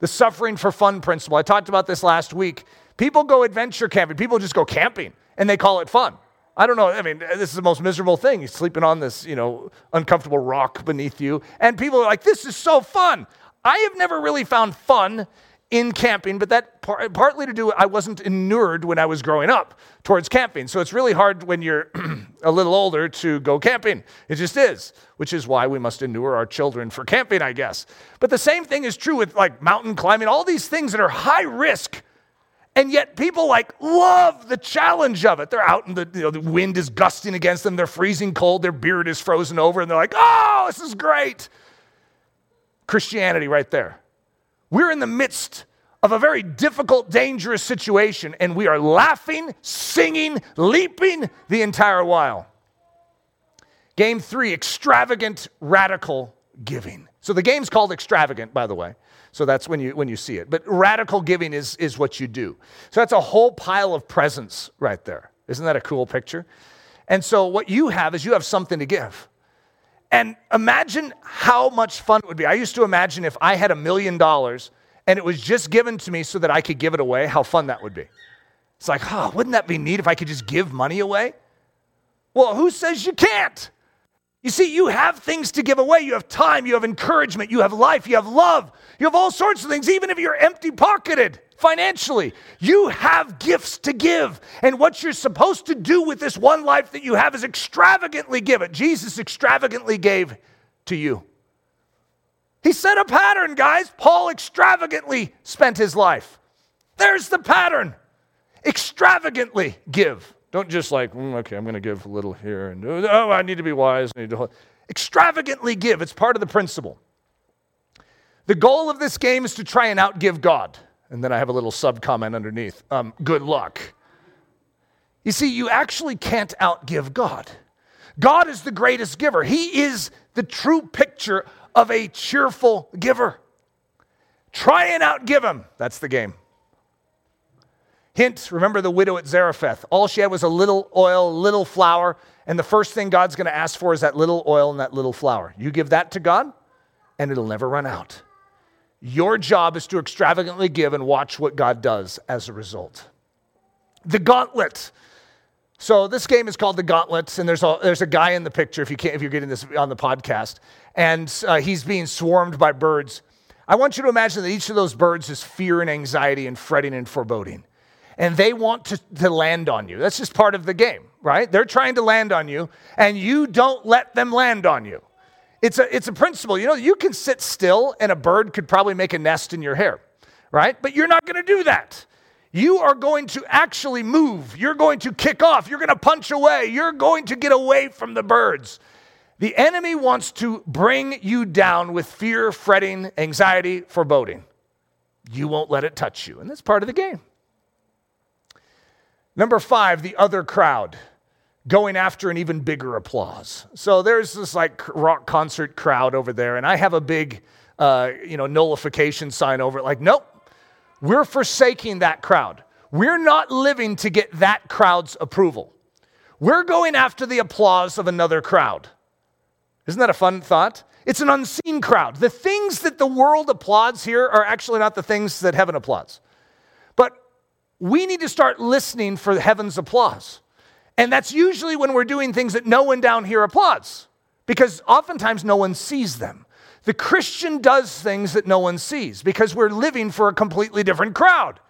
The suffering for fun principle. I talked about this last week. People go adventure camping, people just go camping and they call it fun. I don't know. I mean, this is the most miserable thing. You're sleeping on this, you know, uncomfortable rock beneath you. And people are like, this is so fun. I have never really found fun in camping, but that par- partly to do I wasn't inured when I was growing up towards camping. So it's really hard when you're a little older to go camping. It just is, which is why we must inure our children for camping, I guess. But the same thing is true with like mountain climbing, all these things that are high risk. And yet people like love the challenge of it. They're out and the, you know, the wind is gusting against them. They're freezing cold. Their beard is frozen over and they're like, oh, this is great. Christianity right there. We're in the midst of a very difficult, dangerous situation, and we are laughing, singing, leaping the entire while. Game three extravagant, radical giving. So the game's called extravagant, by the way. So that's when you, when you see it. But radical giving is, is what you do. So that's a whole pile of presents right there. Isn't that a cool picture? And so what you have is you have something to give. And imagine how much fun it would be. I used to imagine if I had a million dollars and it was just given to me so that I could give it away, how fun that would be. It's like, oh, wouldn't that be neat if I could just give money away? Well, who says you can't? You see, you have things to give away. You have time, you have encouragement, you have life, you have love, you have all sorts of things, even if you're empty pocketed financially. You have gifts to give. And what you're supposed to do with this one life that you have is extravagantly give it. Jesus extravagantly gave to you. He set a pattern, guys. Paul extravagantly spent his life. There's the pattern. Extravagantly give. Don't just like, mm, okay, I'm going to give a little here and oh, I need to be wise. I need to extravagantly give. It's part of the principle. The goal of this game is to try and outgive God. And then I have a little sub comment underneath. Um, good luck. You see, you actually can't outgive God. God is the greatest giver. He is the true picture of a cheerful giver. Try and outgive him. That's the game. Hint, remember the widow at Zarephath. All she had was a little oil, little flour, and the first thing God's going to ask for is that little oil and that little flour. You give that to God, and it'll never run out. Your job is to extravagantly give and watch what God does as a result. The gauntlet. So this game is called the Gauntlet, and there's a, there's a guy in the picture if you can't, if you're getting this on the podcast, and uh, he's being swarmed by birds. I want you to imagine that each of those birds is fear and anxiety and fretting and foreboding, and they want to, to land on you. That's just part of the game, right? They're trying to land on you, and you don't let them land on you. It's a, it's a principle. You know, you can sit still, and a bird could probably make a nest in your hair, right? But you're not going to do that you are going to actually move. You're going to kick off. You're going to punch away. You're going to get away from the birds. The enemy wants to bring you down with fear, fretting, anxiety, foreboding. You won't let it touch you. And that's part of the game. Number five, the other crowd going after an even bigger applause. So there's this like rock concert crowd over there, and I have a big, uh, you know, nullification sign over it, like, nope, we're forsaking that crowd. We're not living to get that crowd's approval. We're going after the applause of another crowd. Isn't that a fun thought? It's an unseen crowd. The things that the world applauds here are actually not the things that heaven applauds. But we need to start listening for heaven's applause. And that's usually when we're doing things that no one down here applauds, because oftentimes no one sees them. The Christian does things that no one sees because we're living for a completely different crowd.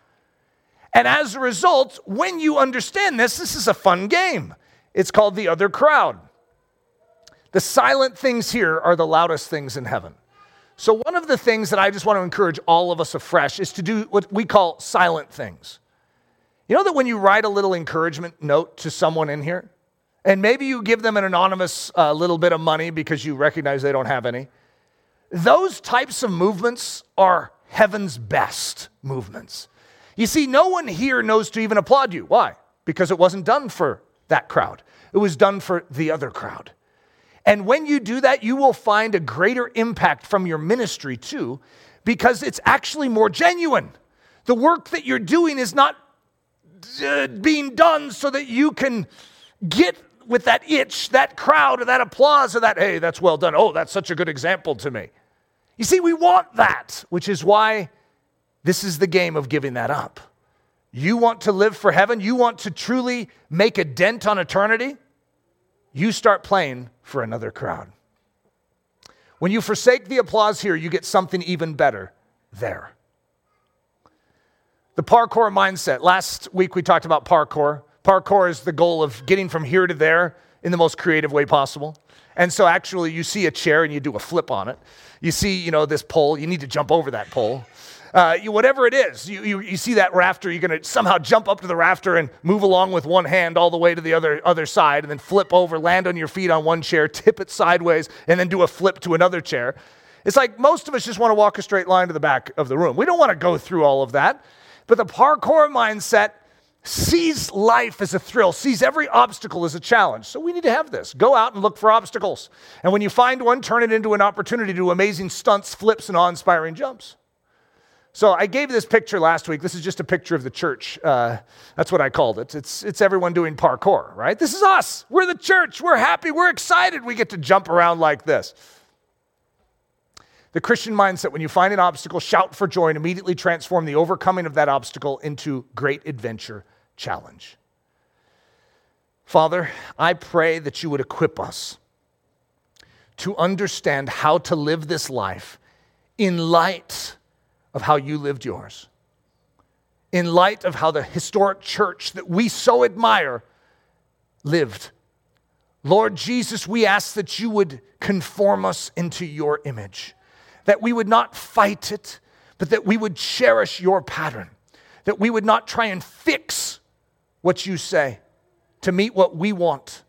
And as a result, when you understand this, this is a fun game. It's called the other crowd. The silent things here are the loudest things in heaven. So, one of the things that I just want to encourage all of us afresh is to do what we call silent things. You know that when you write a little encouragement note to someone in here, and maybe you give them an anonymous uh, little bit of money because you recognize they don't have any, those types of movements are heaven's best movements. You see, no one here knows to even applaud you. Why? Because it wasn't done for that crowd, it was done for the other crowd. And when you do that, you will find a greater impact from your ministry too, because it's actually more genuine. The work that you're doing is not uh, being done so that you can get with that itch, that crowd, or that applause, or that, hey, that's well done. Oh, that's such a good example to me. You see, we want that, which is why this is the game of giving that up. You want to live for heaven? You want to truly make a dent on eternity? You start playing for another crowd. When you forsake the applause here, you get something even better there. The parkour mindset. Last week we talked about parkour. Parkour is the goal of getting from here to there in the most creative way possible. And so actually you see a chair and you do a flip on it. You see, you know, this pole, you need to jump over that pole. Uh, you, whatever it is, you, you, you see that rafter, you're going to somehow jump up to the rafter and move along with one hand all the way to the other, other side, and then flip over, land on your feet on one chair, tip it sideways, and then do a flip to another chair. It's like most of us just want to walk a straight line to the back of the room. We don't want to go through all of that. But the parkour mindset sees life as a thrill, sees every obstacle as a challenge. So we need to have this. Go out and look for obstacles. And when you find one, turn it into an opportunity to do amazing stunts, flips, and awe inspiring jumps. So I gave this picture last week. This is just a picture of the church. Uh, that's what I called it. It's, it's everyone doing parkour, right? This is us. We're the church. We're happy. We're excited. We get to jump around like this. The Christian mindset when you find an obstacle, shout for joy and immediately transform the overcoming of that obstacle into great adventure challenge. Father, I pray that you would equip us to understand how to live this life in light of how you lived yours, in light of how the historic church that we so admire lived. Lord Jesus, we ask that you would conform us into your image that we would not fight it, but that we would cherish your pattern, that we would not try and fix what you say to meet what we want,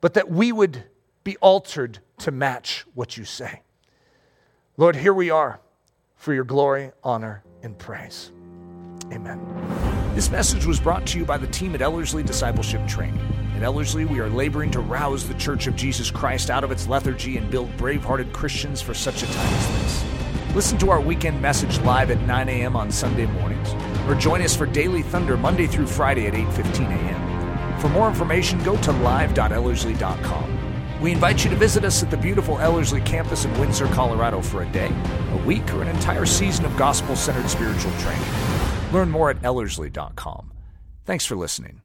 but that we would be altered to match what you say. Lord, here we are for your glory, honor, and praise. Amen. This message was brought to you by the team at Ellerslie Discipleship Training. At Ellerslie, we are laboring to rouse the Church of Jesus Christ out of its lethargy and build brave hearted Christians for such a time as this. Listen to our weekend message live at 9 a.m. on Sunday mornings, or join us for Daily Thunder Monday through Friday at 8:15 a.m. For more information, go to live.ellerslie.com. We invite you to visit us at the beautiful Ellerslie campus in Windsor, Colorado for a day, a week, or an entire season of gospel centered spiritual training. Learn more at ellerslie.com. Thanks for listening.